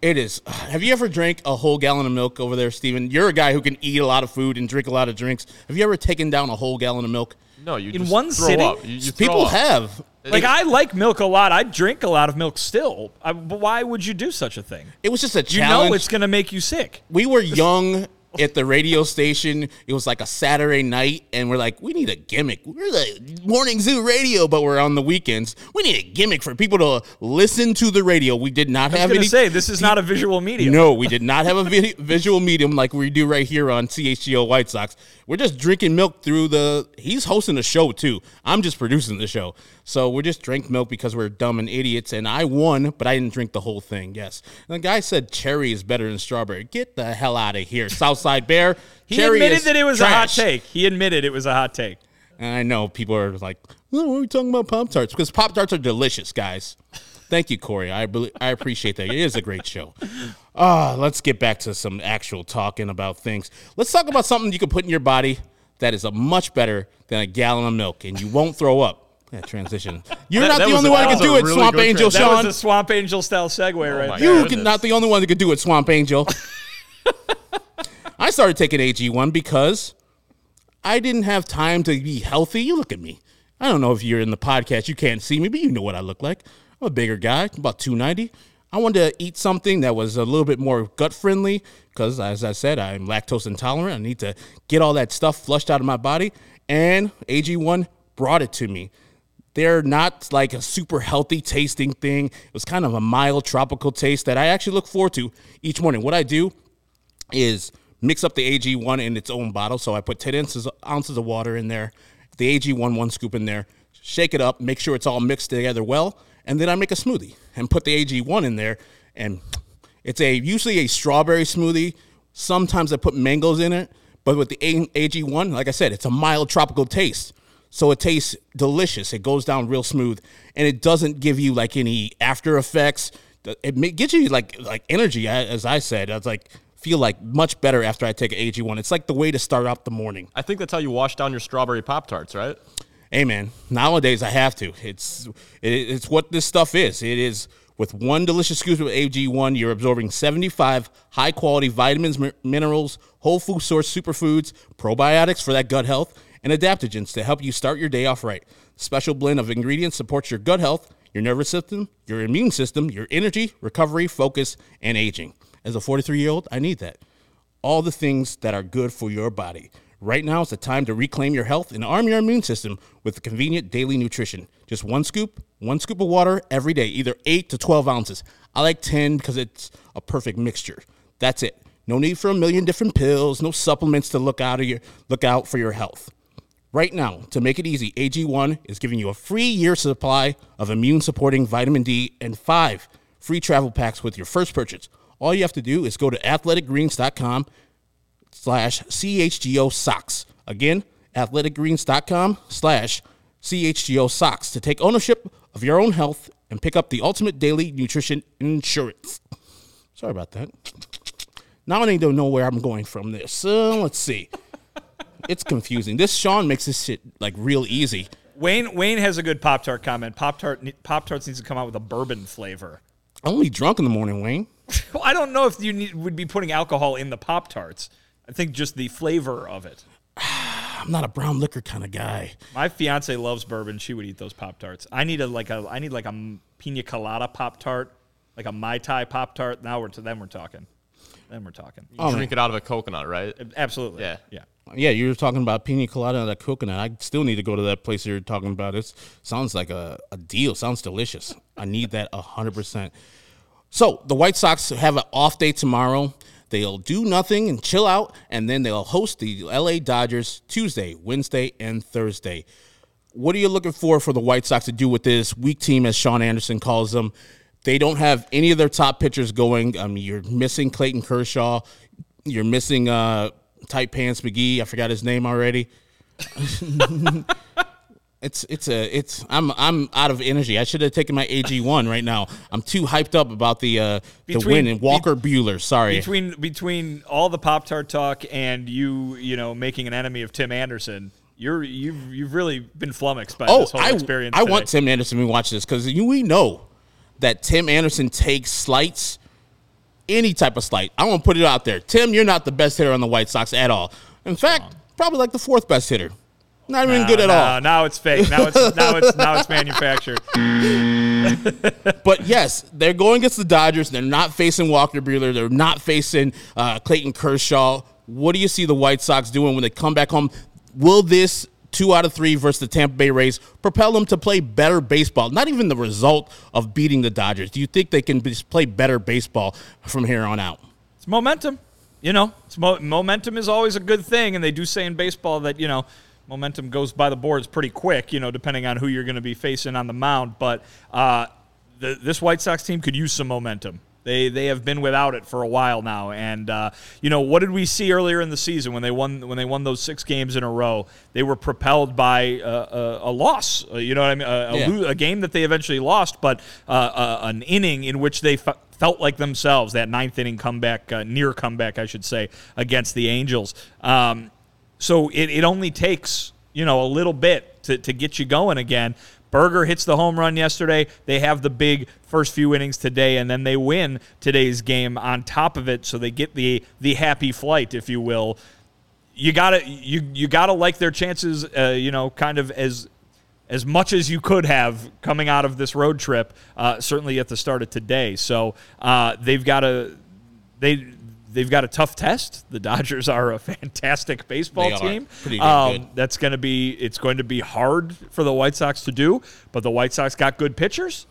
It is. Have you ever drank a whole gallon of milk over there, Steven? You're a guy who can eat a lot of food and drink a lot of drinks. Have you ever taken down a whole gallon of milk? No, you In just one throw sitting? up. You, you People up. have. Like I like milk a lot. I drink a lot of milk still. I, but why would you do such a thing? It was just a challenge. You know it's going to make you sick. we were young at the radio station. It was like a Saturday night, and we're like, we need a gimmick. We're the morning zoo radio, but we're on the weekends. We need a gimmick for people to listen to the radio. We did not I was have any. say this is not a visual medium. No, we did not have a vid- visual medium like we do right here on CHGO White Sox. We're just drinking milk through the. He's hosting the show too. I'm just producing the show. So we're just drink milk because we're dumb and idiots. And I won, but I didn't drink the whole thing. Yes. And the guy said cherry is better than strawberry. Get the hell out of here. Southside Southside Bear. He Cherry admitted that it was a hot take. He admitted it was a hot take. And I know people are like, oh, "Why are we talking about Pop Tarts?" Because Pop Tarts are delicious, guys. Thank you, Corey. I bel- I appreciate that. It is a great show. Ah, let's get back to some actual talking about things. Let's talk about something you can put in your body that is a much better than a gallon of milk, and you won't throw up. Yeah, transition. You're That- not that the only a- one that that can do it, really Swamp good Angel trans- That was a Swamp Angel style segue right my. You are not the only one that could do it, Swamp Angel. I started taking AG1 because I didn't have time to be healthy. You look at me. I don't know if you're in the podcast, you can't see me, but you know what I look like. I'm a bigger guy, about 290. I wanted to eat something that was a little bit more gut friendly because, as I said, I'm lactose intolerant. I need to get all that stuff flushed out of my body, and AG1 brought it to me. They're not like a super healthy tasting thing. It was kind of a mild tropical taste that I actually look forward to each morning. What I do is mix up the AG1 in its own bottle. So I put 10 ounces, ounces of water in there, the AG1 one scoop in there, shake it up, make sure it's all mixed together well, and then I make a smoothie and put the AG1 in there. And it's a usually a strawberry smoothie. Sometimes I put mangoes in it, but with the AG1, like I said, it's a mild tropical taste. So it tastes delicious. It goes down real smooth, and it doesn't give you like any after effects. It gives you like like energy, as I said. I was like feel like much better after I take an AG1. It's like the way to start out the morning. I think that's how you wash down your strawberry pop tarts, right? Hey man, nowadays I have to. It's it, it's what this stuff is. It is with one delicious scoop of AG1, you're absorbing 75 high quality vitamins, mi- minerals, whole food source superfoods, probiotics for that gut health, and adaptogens to help you start your day off right. Special blend of ingredients supports your gut health, your nervous system, your immune system, your energy, recovery, focus, and aging. As a 43 year old, I need that all the things that are good for your body. Right now is the time to reclaim your health and arm your immune system with convenient daily nutrition. Just one scoop, one scoop of water every day, either 8 to 12 ounces. I like 10 because it's a perfect mixture. That's it. No need for a million different pills, no supplements to look out of your look out for your health. Right now, to make it easy, AG1 is giving you a free year supply of immune supporting vitamin D and five free travel packs with your first purchase. All you have to do is go to athleticgreens.com slash CHGO Sox. Again, athleticgreens.com slash CHGO Sox to take ownership of your own health and pick up the ultimate daily nutrition insurance. Sorry about that. Now I to know where I'm going from this. Uh, let's see. it's confusing. This Sean makes this shit like real easy. Wayne Wayne has a good Pop Tart comment. Pop Tart Pop Tarts needs to come out with a bourbon flavor. I'm only drunk in the morning, Wayne. Well, I don't know if you need, would be putting alcohol in the Pop Tarts. I think just the flavor of it. I'm not a brown liquor kind of guy. My fiance loves bourbon. She would eat those Pop Tarts. I need a like a I need like a pina colada Pop Tart, like a mai tai Pop Tart. Now we're to then we're talking. Then we're talking. You oh, drink it out of a coconut, right? Absolutely. Yeah. Yeah. Yeah, you were talking about pina colada and that coconut. I still need to go to that place you're talking about. It sounds like a, a deal. Sounds delicious. I need that 100%. So the White Sox have an off day tomorrow. They'll do nothing and chill out, and then they'll host the LA Dodgers Tuesday, Wednesday, and Thursday. What are you looking for for the White Sox to do with this weak team, as Sean Anderson calls them? They don't have any of their top pitchers going. I mean, you're missing Clayton Kershaw. You're missing uh, Tight Pants McGee. I forgot his name already. It's it's a it's I'm I'm out of energy. I should have taken my AG one right now. I'm too hyped up about the uh the win and Walker Buehler. Sorry. Between between all the Pop Tart talk and you, you know, making an enemy of Tim Anderson, you're you've you've really been flummoxed by oh, this whole I experience. I today. want Tim Anderson to watch this because we know that Tim Anderson takes slights, any type of slight. I want to put it out there. Tim, you're not the best hitter on the White Sox at all. In fact, probably like the fourth best hitter. Not even good at No, all. Now it's fake. Now it's now it's now it's manufactured. But yes, they're going against the Dodgers. They're not facing Walker Buehler. They're not facing uh, Clayton Kershaw. What do you see the White Sox doing when they come back home? Will this two out of three versus the Tampa Bay Rays propel them to play better baseball? Not even the result of beating the Dodgers. Do you think they can just play better baseball from here on out? It's momentum. You know, it's mo- momentum is always a good thing, and they do say in baseball that you know momentum goes by the boards pretty quick. You know, depending on who you're going to be facing on the mound. But uh, the, this White Sox team could use some momentum. They they have been without it for a while now, and uh, you know what did we see earlier in the season when they won when they won those six games in a row? They were propelled by uh, a, a, loss. Uh, you know what I mean? A, a, yeah. lo- a, game that they eventually lost, but uh, uh, an inning in which they. F- felt like themselves that ninth inning comeback, uh, near comeback, I should say, against the Angels. Um, so it, it only takes you know a little bit to, to get you going again. Burger hits the home run yesterday. They have the big first few innings today, and then they win today's game on top of it. So they get the the happy flight, if you will. You gotta you you gotta like their chances. Uh, you know, kind of as as much as you could have coming out of this road trip. Uh, certainly at the start of today. So uh, they've got a they they've got a tough test. The Dodgers are a fantastic baseball team. Pretty um, that's going to be it's going to be hard for the White Sox to do, but the White Sox got good pitchers.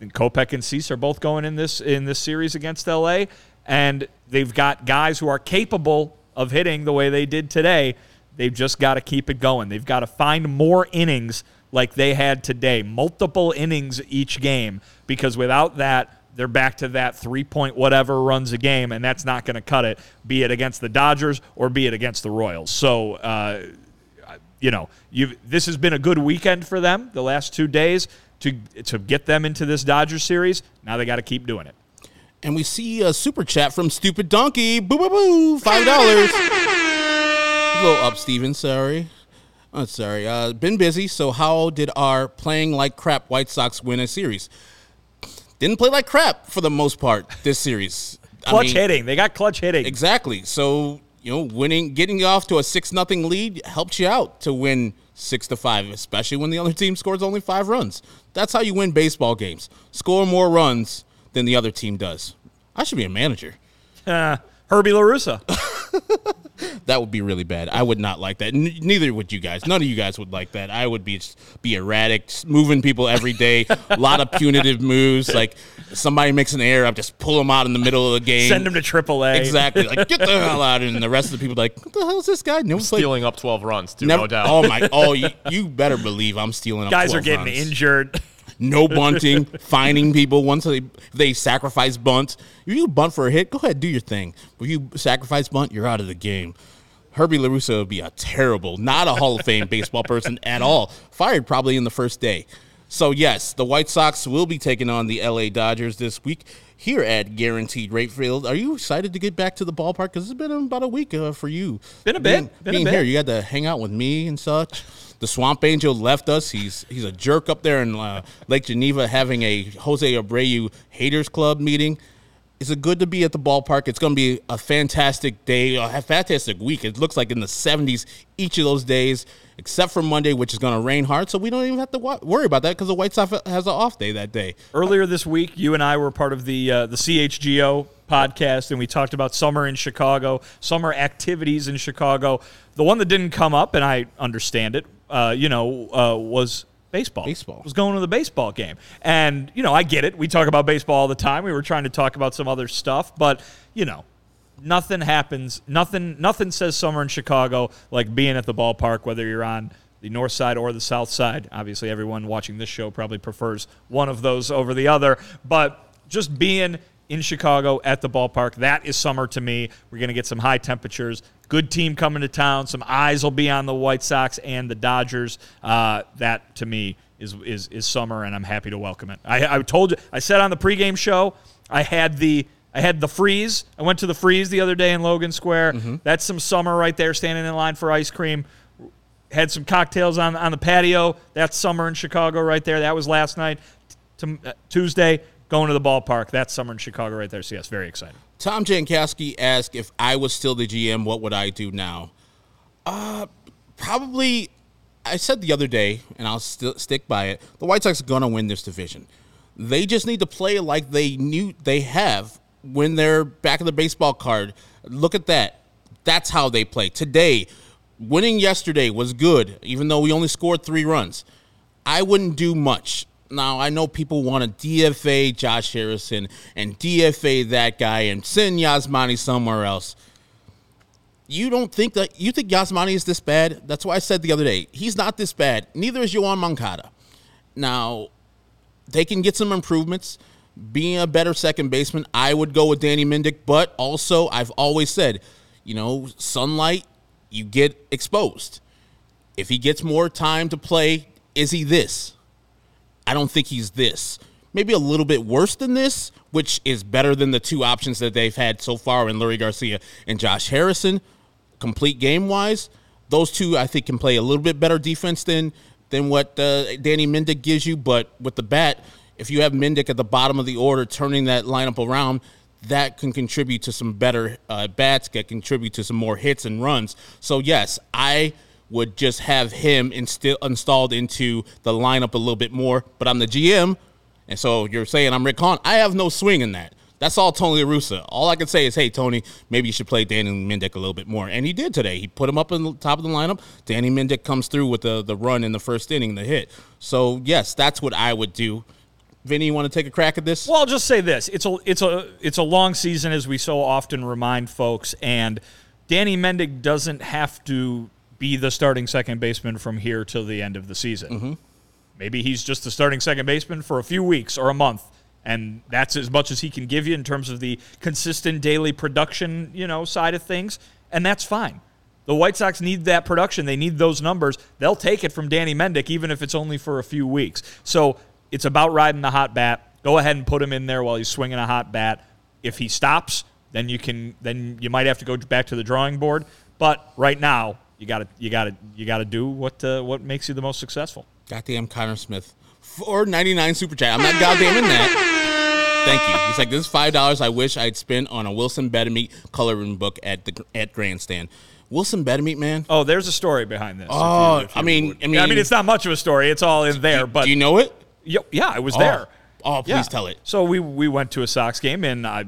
And Kopech and Cease are both going in this in this series against LA, and they've got guys who are capable of hitting the way they did today. They've just got to keep it going. They've got to find more innings like they had today, multiple innings each game, because without that, they're back to that three point whatever runs a game, and that's not going to cut it, be it against the Dodgers or be it against the Royals. So, uh, you know, this has been a good weekend for them the last two days to, to get them into this Dodgers series. Now they got to keep doing it. And we see a super chat from Stupid Donkey. Boo, boo, boo. $5. a little up, Steven. Sorry. Oh, sorry. Uh, been busy. So, how did our playing like crap White Sox win a series? Didn't play like crap for the most part this series. clutch I mean, hitting. They got clutch hitting. Exactly. So, you know, winning getting off to a 6 nothing lead helps you out to win 6 to 5, especially when the other team scores only 5 runs. That's how you win baseball games. Score more runs than the other team does. I should be a manager. Uh, Herbie LaRussa. that would be really bad. I would not like that. N- neither would you guys. None of you guys would like that. I would be be erratic, moving people every day. a lot of punitive moves. Like somebody makes an error, I just pull them out in the middle of the game. Send them to AAA. Exactly. Like get the hell out. And the rest of the people like, what the hell is this guy? No stealing up twelve runs, too, never, no doubt. Oh my! Oh, you, you better believe I'm stealing. Guys are getting runs. injured no bunting, finding people once they they sacrifice bunt. If you bunt for a hit, go ahead do your thing. If you sacrifice bunt, you're out of the game. Herbie LaRussa would be a terrible, not a Hall of Fame baseball person at all. Fired probably in the first day. So yes, the White Sox will be taking on the LA Dodgers this week here at Guaranteed Rate Field. Are you excited to get back to the ballpark? Because it's been about a week uh, for you. Been a bit. Being, been being a bit. here, you had to hang out with me and such. The Swamp Angel left us. He's he's a jerk up there in uh, Lake Geneva having a Jose Abreu haters club meeting. Is it good to be at the ballpark? It's going to be a fantastic day, a fantastic week. It looks like in the 70s each of those days, except for Monday, which is going to rain hard. So we don't even have to worry about that because the White Sox has an off day that day. Earlier this week, you and I were part of the uh, the CHGO podcast, and we talked about summer in Chicago, summer activities in Chicago. The one that didn't come up, and I understand it, uh, you know, uh, was baseball. Baseball was going to the baseball game, and you know, I get it. We talk about baseball all the time. We were trying to talk about some other stuff, but you know, nothing happens. Nothing. Nothing says summer in Chicago like being at the ballpark, whether you're on the north side or the south side. Obviously, everyone watching this show probably prefers one of those over the other, but just being in Chicago at the ballpark. That is summer to me. We're going to get some high temperatures. Good team coming to town. Some eyes will be on the White Sox and the Dodgers. Uh, that to me is, is is summer, and I'm happy to welcome it. I, I told you. I said on the pregame show. I had the I had the freeze. I went to the freeze the other day in Logan Square. Mm-hmm. That's some summer right there, standing in line for ice cream. Had some cocktails on on the patio. That's summer in Chicago right there. That was last night. T- uh, Tuesday, going to the ballpark. That's summer in Chicago right there. So, yes, very excited. Tom Jankowski asked if I was still the GM, what would I do now? Uh, probably, I said the other day, and I'll still stick by it. The White Sox are going to win this division. They just need to play like they knew they have when they're back of the baseball card. Look at that. That's how they play. Today, winning yesterday was good, even though we only scored three runs. I wouldn't do much. Now I know people want to DFA Josh Harrison and DFA that guy and send Yasmani somewhere else. You don't think that you think Yasmani is this bad? That's why I said the other day he's not this bad. Neither is Yoan Moncada. Now they can get some improvements. Being a better second baseman, I would go with Danny Mendick. But also, I've always said, you know, sunlight, you get exposed. If he gets more time to play, is he this? I don't think he's this. Maybe a little bit worse than this, which is better than the two options that they've had so far in Leury Garcia and Josh Harrison, complete game wise. Those two, I think, can play a little bit better defense than than what uh, Danny Mendick gives you. But with the bat, if you have Mendick at the bottom of the order, turning that lineup around, that can contribute to some better uh, bats, can contribute to some more hits and runs. So yes, I would just have him instill, installed into the lineup a little bit more. But I'm the GM, and so you're saying I'm Rick Hahn. I have no swing in that. That's all Tony La Russa. All I can say is, hey, Tony, maybe you should play Danny Mendick a little bit more. And he did today. He put him up in the top of the lineup. Danny Mendick comes through with the, the run in the first inning, the hit. So, yes, that's what I would do. Vinny, you want to take a crack at this? Well, I'll just say this: it's a it's a it's a long season, as we so often remind folks, and Danny Mendick doesn't have to be the starting second baseman from here till the end of the season. Mm-hmm. Maybe he's just the starting second baseman for a few weeks or a month, and that's as much as he can give you in terms of the consistent daily production, you know, side of things, and that's fine. The White Sox need that production. They need those numbers. They'll take it from Danny Mendick, even if it's only for a few weeks. So it's about riding the hot bat. Go ahead and put him in there while he's swinging a hot bat. If he stops, then you can. Then you might have to go back to the drawing board. But right now, you got to you got to you got to do what uh, what makes you the most successful. Goddamn Connor Smith. 499 super chat. I'm not goddamn in that. Thank you. He's like, this is five dollars I wish I'd spent on a Wilson Betemit coloring book at the at Grandstand. Wilson Betemit, man. Oh, there's a story behind this. if Oh, if I mean- would. I mean- I mean, it's not much of a story. It's all in there. But Do you know it? Yeah, yeah, I was there. Oh, please Yeah. tell it. So we we went to a Sox game, and I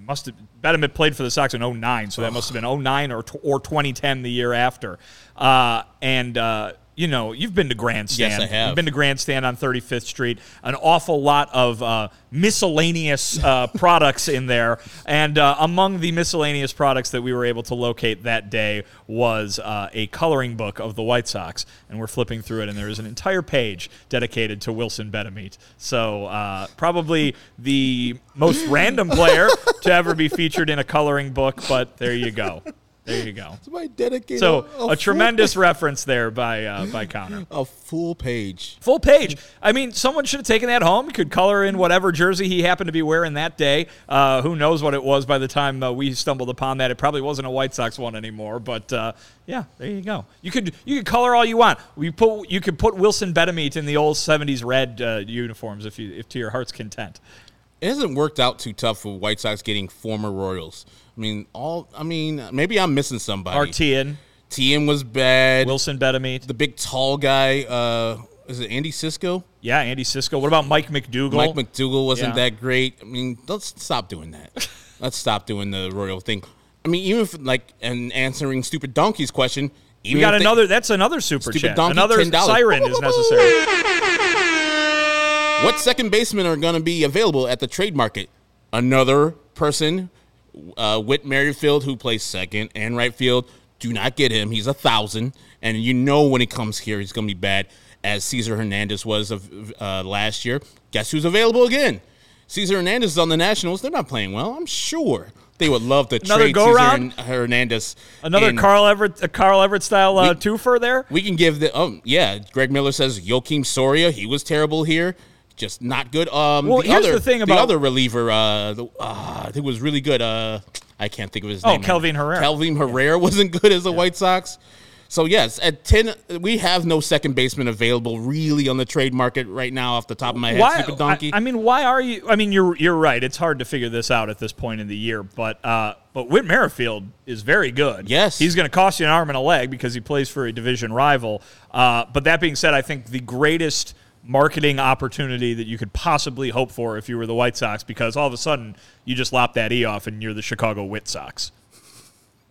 must have Betemit played for the Sox in 09, so that must have been 09 or or 2010, the year after. Uh, and uh, you know, you've been to Grandstand. Yes, I have. You've been to Grandstand on 35th Street. An awful lot of uh, miscellaneous uh, products in there, and uh, among the miscellaneous products that we were able to locate that day was uh, a coloring book of the White Sox, and we're flipping through it, and there is an entire page dedicated to Wilson Betemit. So uh, probably the most random player to ever be featured in a coloring book, but there you go. There you go. Somebody dedicated So a, a tremendous reference there by uh, by Connor. a full page. Full page. I mean, someone should have taken that home. Could color in whatever jersey he happened to be wearing that day. Uh, who knows what it was by the time uh, we stumbled upon that? It probably wasn't a White Sox one anymore. But uh, yeah, there you go. You could you could color all you want. We put you could put Wilson Betemit in the old '70s red uh, uniforms if you if to your heart's content. It hasn't worked out too tough for White Sox getting former Royals. I mean, all. I mean, maybe I'm missing somebody. Artian, Tien was bad. Wilson Betemit. the big tall guy. Uh, is it Andy Sisco? Yeah, Andy Sisco. What about Mike MacDougal? Mike MacDougal wasn't Yeah. that great. I mean, let's stop doing that. let's stop doing the Royal thing. I mean, even if like and answering stupid donkey's question. Even we got if they- another. That's another super Stupid chat. donkey, Another $10. siren is necessary. What second basemen are going to be available at the trade market? Another person, uh, Whit Merrifield, who plays second and right field. Do not get him. He's a thousand, and you know when he comes here, he's going to be bad. As Cesar Hernandez was of uh, last year. Guess who's available again? Cesar Hernandez is on the Nationals. They're not playing well. I'm sure they would love to Another trade go-around? Cesar Hernandez. Another in- Carl Everett, a Carl Everett style uh, We- twofer there. we can give the um yeah. Greg Miller says Joakim Soria. He was terrible here, just not good. Um, Well, the here's other the thing about- the other reliever. Uh, the, uh, I think was really good. Uh, I can't think of his Oh, name. Oh, Kelvin Herrera. Kelvin Herrera wasn't good as a White Sox. So yes, at ten, we have no second baseman available really on the trade market right now, off the top of my head. Why? Stupid donkey. I, I mean, why are you? I mean, you're you're right. It's hard to figure this out at this point in the year, but uh, but Whit Merrifield is very good. Yes. he's going to cost you an arm and a leg because he plays for a division rival. Uh, but that being said, I think the greatest marketing opportunity that you could possibly hope for if you were the White Sox, because all of a sudden you just lop that E off and you're the Chicago Whit Sox.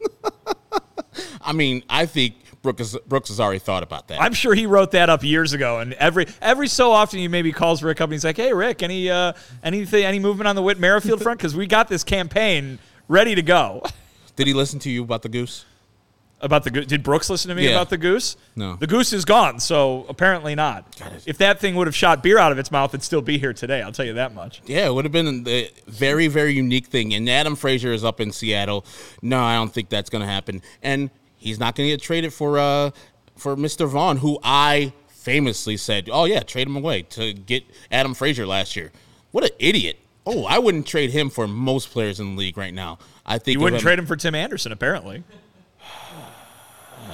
I mean, I think Brooks Brooks has already thought about that. I'm sure he wrote that up years ago, and every every so often he maybe calls Rick up and he's like, "Hey Rick, any uh, anything any movement on the Whit Merrifield front? Because we got this campaign ready to go." Did he listen to you about the goose? About the goose. Did Brooks listen to me Yeah. about the goose? No. The goose is gone, so apparently not. If that thing would have shot beer out of its mouth, it'd still be here today. I'll tell you that much. Yeah, it would have been a very, very unique thing. And Adam Frazier is up in Seattle. No, I don't think that's going to happen. And he's not going to get traded for uh for Mr. Vaughn, who I famously said, "Oh yeah, trade him away to get Adam Frazier last year." What an idiot! Oh, I wouldn't trade him for most players in the league right now. I think You wouldn't him- trade him for Tim Anderson, apparently.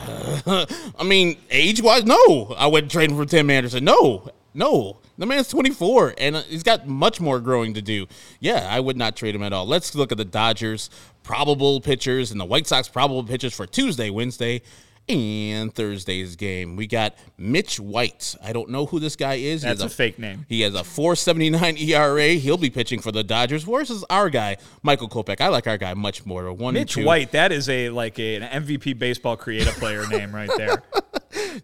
I mean, age wise, no, I wouldn't trade him for Tim Anderson. No, no, the man's 24 and uh, he's got much more growing to do. Yeah, I would not trade him at all. Let's look at the Dodgers probable pitchers and the White Sox probable pitchers for Tuesday, Wednesday, and Thursday's game. We got Mitch White. I don't know who this guy is. He That's has a fake name. He has a 4.79 ERA. He'll be pitching for the Dodgers. Versus our guy, Michael Kopech. I like our guy much more. A One and Mitch. White, that is a like a, an MVP baseball creative player name right there.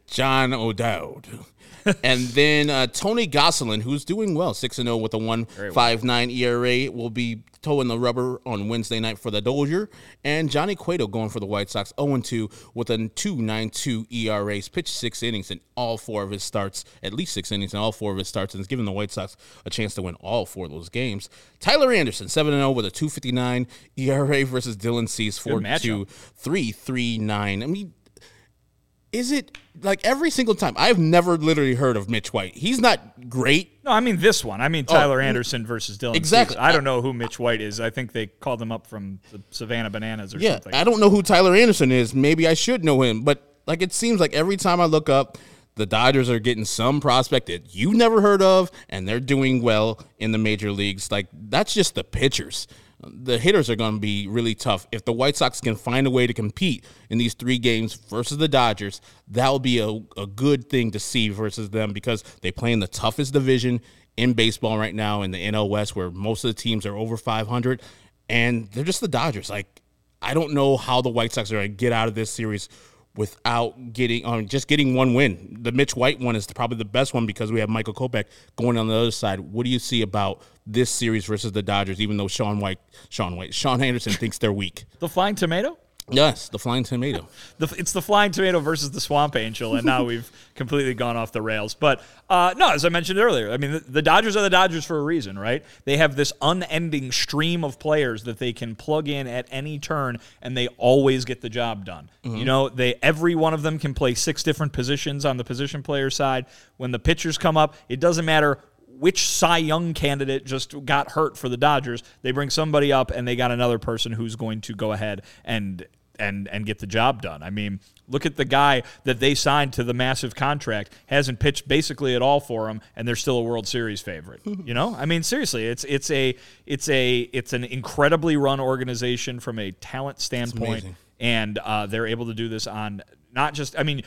John O'Dowd. and then uh, Tony Gonsolin, who's doing well, 6 0 with a 1.59 ERA, will be towing the rubber on Wednesday night for the Dodgers. And Johnny Cueto going for the White Sox, 0 2 with a 2.92 ERA. He's pitched six innings in all four of his starts, at least six innings in all four of his starts, and has given the White Sox a chance to win all four of those games. Tyler Anderson, 7 0 with a 2.59 ERA versus Dylan Cease, 4 2 matchup. 3.39. I mean, is it like every single time? I've never literally heard of Mitch White. He's not great. No, I mean this one. I mean oh, Tyler Oh, Anderson versus Dylan. exactly. Cease. I don't know who Mitch White is. I think they called him up from the Savannah Bananas or Yeah, something. I don't know who Tyler Anderson is. Maybe I should know him, but like it seems like every time I look up, the Dodgers are getting some prospect that you never heard of, and they're doing well in the major leagues. Like that's just the pitchers. The hitters are going to be really tough. If the White Sox can find a way to compete in these three games versus the Dodgers, that will be a, a good thing to see versus them because they play in the toughest division in baseball right now in the NL West, where most of the teams are over 500, and they're just the Dodgers. Like I don't know how the White Sox are going to get out of this series without getting um, just getting one win. The Mitch White one is probably the best one because we have Michael Kopech going on the other side. What do you see about this series versus the Dodgers? Even though Sean White, Sean White, Sean Anderson thinks they're weak. the Flying Tomato. Yes, the Flying Tomato. The, it's the Flying Tomato versus the Swamp Angel, and now we've completely gone off the rails. But uh, no, as I mentioned earlier, I mean the, the Dodgers are the Dodgers for a reason, right? They have this unending stream of players that they can plug in at any turn, and they always get the job done. You know, they every one of them can play six different positions on the position player side. When the pitchers come up, it doesn't matter which Cy Young candidate just got hurt for the Dodgers. They bring somebody up and they got another person who's going to go ahead and and and get the job done. I mean, look at the guy that they signed to the massive contract hasn't pitched basically at all for them and they're still a World Series favorite. you know? I mean, seriously, it's it's a it's a it's an incredibly run organization from a talent standpoint and uh, they're able to do this on not just i mean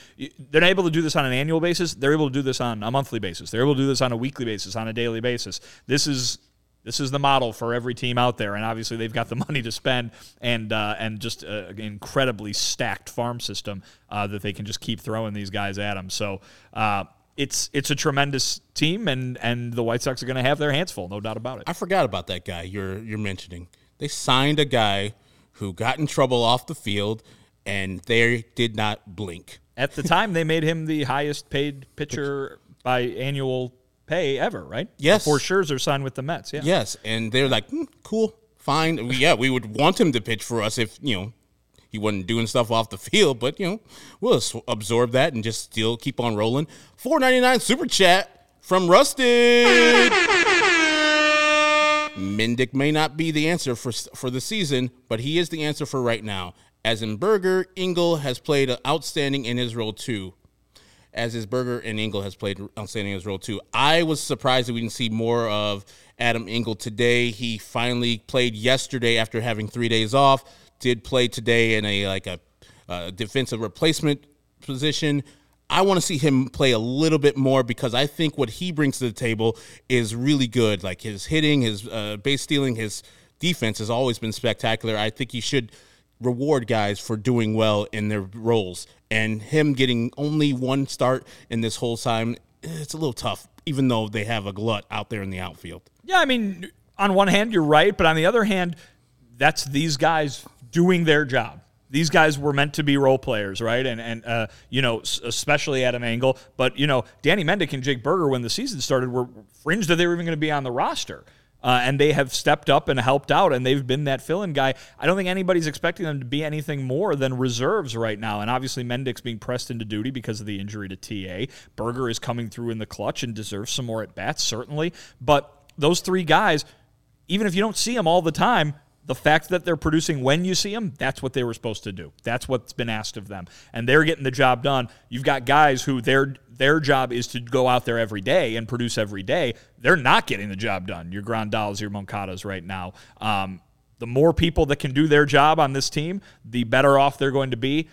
they're not able to do this on an annual basis they're able to do this on a monthly basis they're able to do this on a weekly basis on a daily basis this is this is the model for every team out there and obviously they've got the money to spend and uh, and just uh, an incredibly stacked farm system uh, that they can just keep throwing these guys at them so uh, it's it's a tremendous team and and the White Sox are going to have their hands full no doubt about it I forgot about that guy you're you're mentioning. They signed a guy who got in trouble off the field, and they did not blink. At the time, they made him the highest paid pitcher by annual pay ever, right? Yes. Before Scherzer signed with the Mets. Yeah. Yes, and they're like, "Hmm, cool, fine. We- Yeah, we would want him to pitch for us if you know he wasn't doing stuff off the field, but you know we'll absorb that and just still keep on rolling. Four ninety nine super chat from Rusted. Mendick may not be the answer for for the season, but he is the answer for right now. As in Burger, Engel has played outstanding in his role too as his Burger and Engel has played outstanding in his role too. I was surprised that we didn't see more of Adam Engel today. He finally played yesterday after having three days off. Did play today in a like a, uh defensive replacement position. I want to see him play a little bit more because I think what he brings to the table is really good. Like his hitting, his uh, base stealing, his defense has always been spectacular. I think he should reward guys for doing well in their roles. And him getting only one start in this whole time, it's a little tough, even though they have a glut out there in the outfield. Yeah, I mean, on one hand, you're right, but on the other hand, that's these guys doing their job. these guys were meant to be role players, right? And and uh, you know, especially Adam Engel, but you know, Danny Mendick and Jake Burger, when the season started were fringe that they were even going to be on the roster. Uh, and they have stepped up and helped out, and they've been that fill-in guy. I don't think anybody's expecting them to be anything more than reserves right now. And obviously, Mendick's being pressed into duty because of the injury to TA. Burger is coming through in the clutch and deserves some more at bats, certainly. But those three guys, even if you don't see them all the time, the fact that they're producing when you see them, that's what they were supposed to do. That's what's been asked of them. And they're getting the job done. You've got guys who their their job is to go out there every day and produce every day. They're not getting the job done. Your Grandals, your Moncadas right now. Um, the more people that can do their job on this team, the better off they're going to be.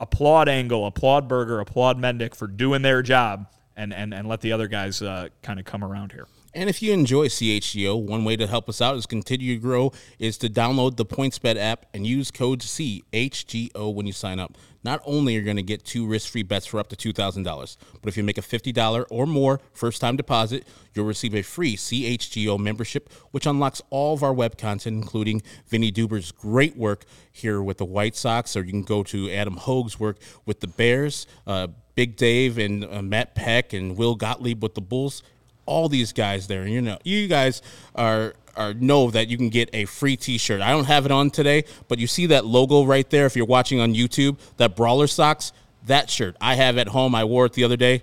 Applaud Engel, applaud Burger, applaud Mendick for doing their job and, and, and let the other guys uh, kind of come around here. And if you enjoy CHGO, one way to help us out is continue to grow is to download the PointsBet app and use code CHGO when you sign up. Not only are you going to get two risk-free bets for up to $2,000, but if you make a $50 or more first-time deposit, you'll receive a free CHGO membership, which unlocks all of our web content, including Vinnie Duber's great work here with the White Sox, or you can go to Adam Hoge's work with the Bears, uh, Big Dave and uh, Matt Peck and Will Gottlieb with the Bulls all these guys there. You know, you guys are are know that you can get a free T-shirt. I don't have it on today, but you see that logo right there. If you're watching on YouTube, that Brawler socks, that shirt I have at home. I wore it the other day.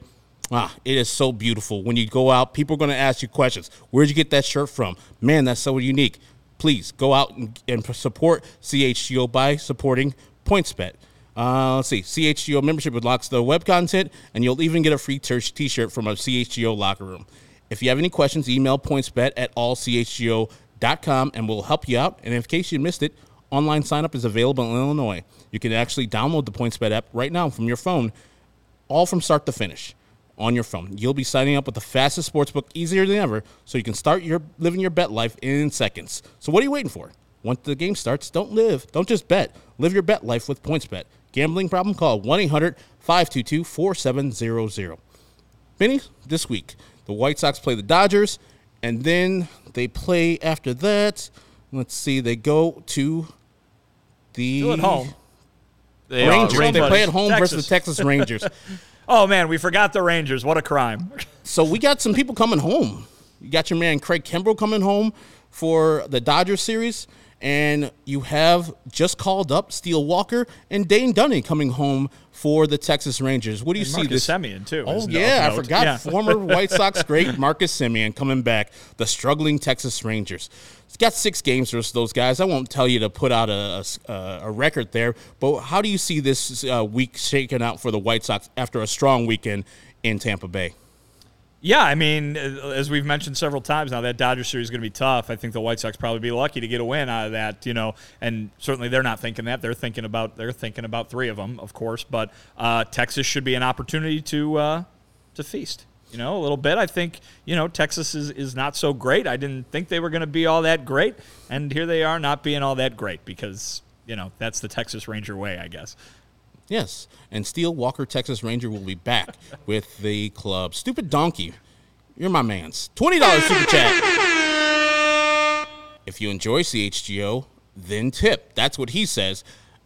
Ah, it is so beautiful. When you go out, people are going to ask you questions. Where'd you get that shirt from? Man, that's so unique. Please go out and, and support CHGO by supporting PointsBet. Uh, let's see. CHGO membership unlocks the web content, and you'll even get a free t shirt from a CHGO locker room. If you have any questions, email pointsbet at allchgo.com and we'll help you out. And in case you missed it, online sign up is available in Illinois. You can actually download the PointsBet app right now from your phone, all from start to finish on your phone. You'll be signing up with the fastest sportsbook easier than ever, so you can start your living your bet life in seconds. So what are you waiting for? Once the game starts, don't live, don't just bet. Live your bet life with PointsBet. Gambling problem? Call 1-800-522-4700. Benny, this week, the White Sox play the Dodgers, and then they play after that. Let's see, they go to the Still at home. They Rangers. are They play at home Texas. versus the Texas Rangers. Oh man, we forgot the Rangers. What a crime! so we got some people coming home. You got your man Craig Kimbrel coming home for the Dodgers series, and you have just called up Steele Walker and Dane Dunning coming home for the Texas Rangers. What do you see Marcus this? Semien too. Oh yeah, I forgot. Yeah. Former White Sox great Marcus Semien coming back. The struggling Texas Rangers. It's got six games versus those guys. I won't tell you to put out a, a, a record there, but how do you see this uh, week shaking out for the White Sox after a strong weekend in Tampa Bay? Yeah, I mean, uh, as we've mentioned several times now, that Dodgers series is going to be tough. I think the White Sox probably be lucky to get a win out of that, you know. And certainly they're not thinking that. They're thinking about they're thinking about three of them, of course. But uh, Texas should be an opportunity to uh, to feast. You know, a little bit. I think you know Texas is, is not so great. I didn't think they were going to be all that great, and here they are not being all that great because you know that's the Texas Ranger way, I guess. Yes, and Steele Walker, Texas Ranger, will be back with the club. Stupid donkey, you're my man's. Twenty dollars super chat. If you enjoy CHGO, then tip. That's what he says.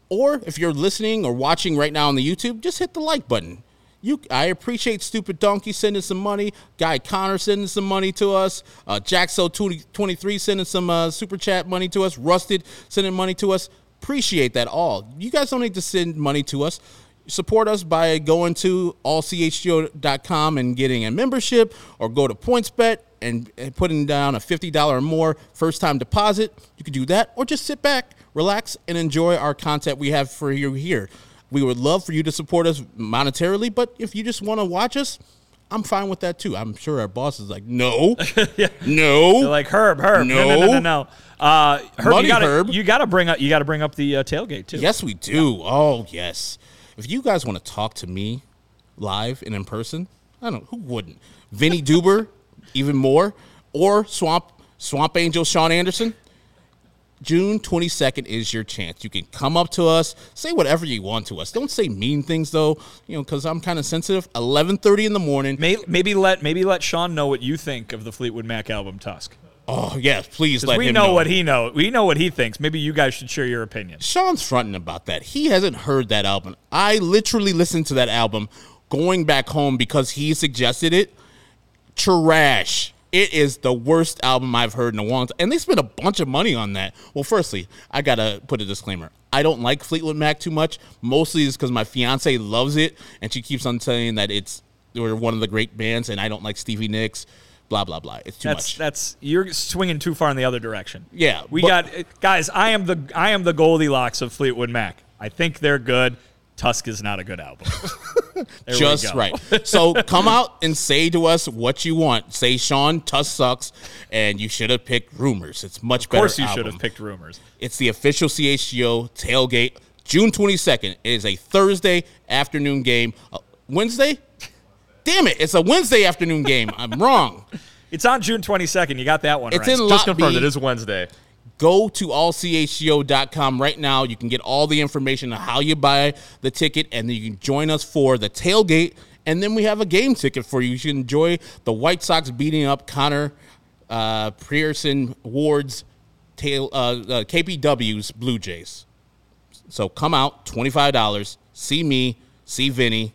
Or if you're listening or watching right now on the YouTube, just hit the like button. You, I appreciate Stupid Donkey sending some money. Guy Connor sending some money to us. Uh, Jaxo23 sending some uh, super chat money to us. Rusted sending money to us. Appreciate that all. You guys don't need to send money to us. Support us by going to allchgo.com and getting a membership or go to PointsBet and, and putting down a $50 or more first time deposit. You can do that or just sit back, relax, and enjoy our content we have for you here. We would love for you to support us monetarily, but if you just want to watch us, I'm fine with that too. I'm sure our boss is like, no, no, They're like Herb, Herb, no, no, no, No. no. Uh, Herb, Money you gotta, Herb. you gotta bring up, you gotta bring up the uh, tailgate too. Yes, we do. Oh, yes. If you guys want to talk to me live and in person, I don't know who wouldn't. Vinnie Duber, even more, or Swamp Swamp Angel Sean Anderson. June 22nd is your chance. You can come up to us, say whatever you want to us. Don't say mean things though, you know, because I'm kind of sensitive. 11:30 in the morning. May, maybe let maybe let Sean know what you think of the Fleetwood Mac album Tusk. Oh yes, please let we him know, know what he know. We know what he thinks. Maybe you guys should share your opinion. Sean's fronting about that. He hasn't heard that album. I literally listened to that album going back home because he suggested it. Trash. It is the worst album I've heard in a long time. And they spent a bunch of money on that. Well, firstly, I got to put a disclaimer. I don't like Fleetwood Mac too much. Mostly is because my fiance loves it and she keeps on saying that it's they're one of the great bands and I don't like Stevie Nicks. Blah blah blah. It's too That's much. that's you're swinging too far in the other direction. Yeah, we but- got guys. I am the I am the Goldilocks of Fleetwood Mac. I think they're good. Tusk is not a good album. There just go. right. So come out and say to us what you want. Say Sean Tusk sucks, and you should have picked Rumours. It's much better. Of better. course, you should have picked Rumours. It's the official CHGO tailgate, June twenty second. It is a Thursday afternoon game. Uh, Wednesday? Damn it! It's a Wednesday afternoon game. I'm wrong. It's on June 22nd. You got that one It's right. in Just Lot confirmed B. it is Wednesday. Go to allchgo.com right now. You can get all the information on how you buy the ticket, and then you can join us for the tailgate. And then we have a game ticket for you. You should enjoy the White Sox beating up Connor uh, Pearson Ward's tail, uh, uh, KPW's Blue Jays. So come out, $25, see me, see Vinnie,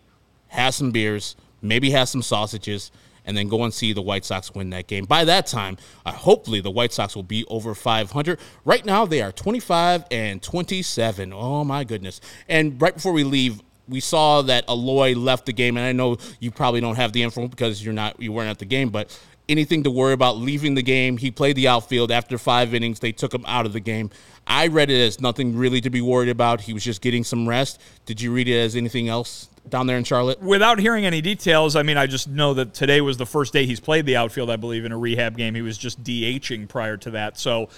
have some beers, maybe have some sausages, and then go and see the White Sox win that game. By that time, uh, hopefully the White Sox will be over 500. Right now, they are 25 and 27. Oh, my goodness. And right before we leave, we saw that Eloy left the game, and I know you probably don't have the info because you're not you weren't at the game, but anything to worry about leaving the game. He played the outfield after five innings. They took him out of the game. I read it as nothing really to be worried about. He was just getting some rest. Did you read it as anything else down there in Charlotte? Without hearing any details, I mean, I just know that today was the first day he's played the outfield, I believe, in a rehab game. He was just DHing prior to that. So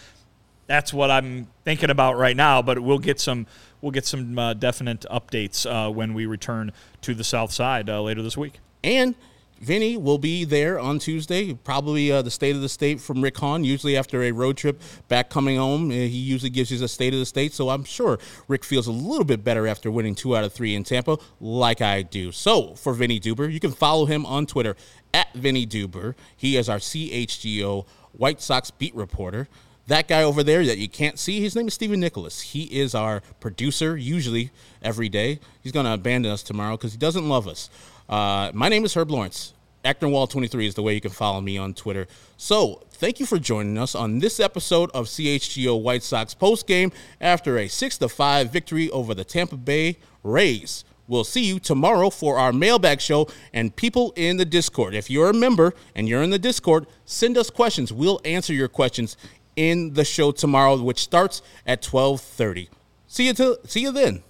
that's what I'm thinking about right now, but we'll get some we'll get some uh, definite updates uh, when we return to the south side uh, later this week. And Vinnie will be there on Tuesday, probably uh, the state of the state from Rick Hahn. Usually, after a road trip back coming home, uh, he usually gives you a state of the state. So I'm sure Rick feels a little bit better after winning two out of three in Tampa, like I do. So for Vinnie Duber, you can follow him on Twitter at Vinnie Duber. He is our CHGO White Sox beat reporter. That guy over there that you can't see, his name is Stephen Nicholas. He is our producer, usually every day. He's going to abandon us tomorrow because he doesn't love us. Uh, my name is Herb Lawrence. Actonwall23 is the way you can follow me on Twitter. So, thank you for joining us on this episode of CHGO White Sox postgame after a 6 5 victory over the Tampa Bay Rays. We'll see you tomorrow for our mailbag show and people in the Discord. If you're a member and you're in the Discord, send us questions. We'll answer your questions in the show tomorrow, which starts at 12:30. See you till see you then.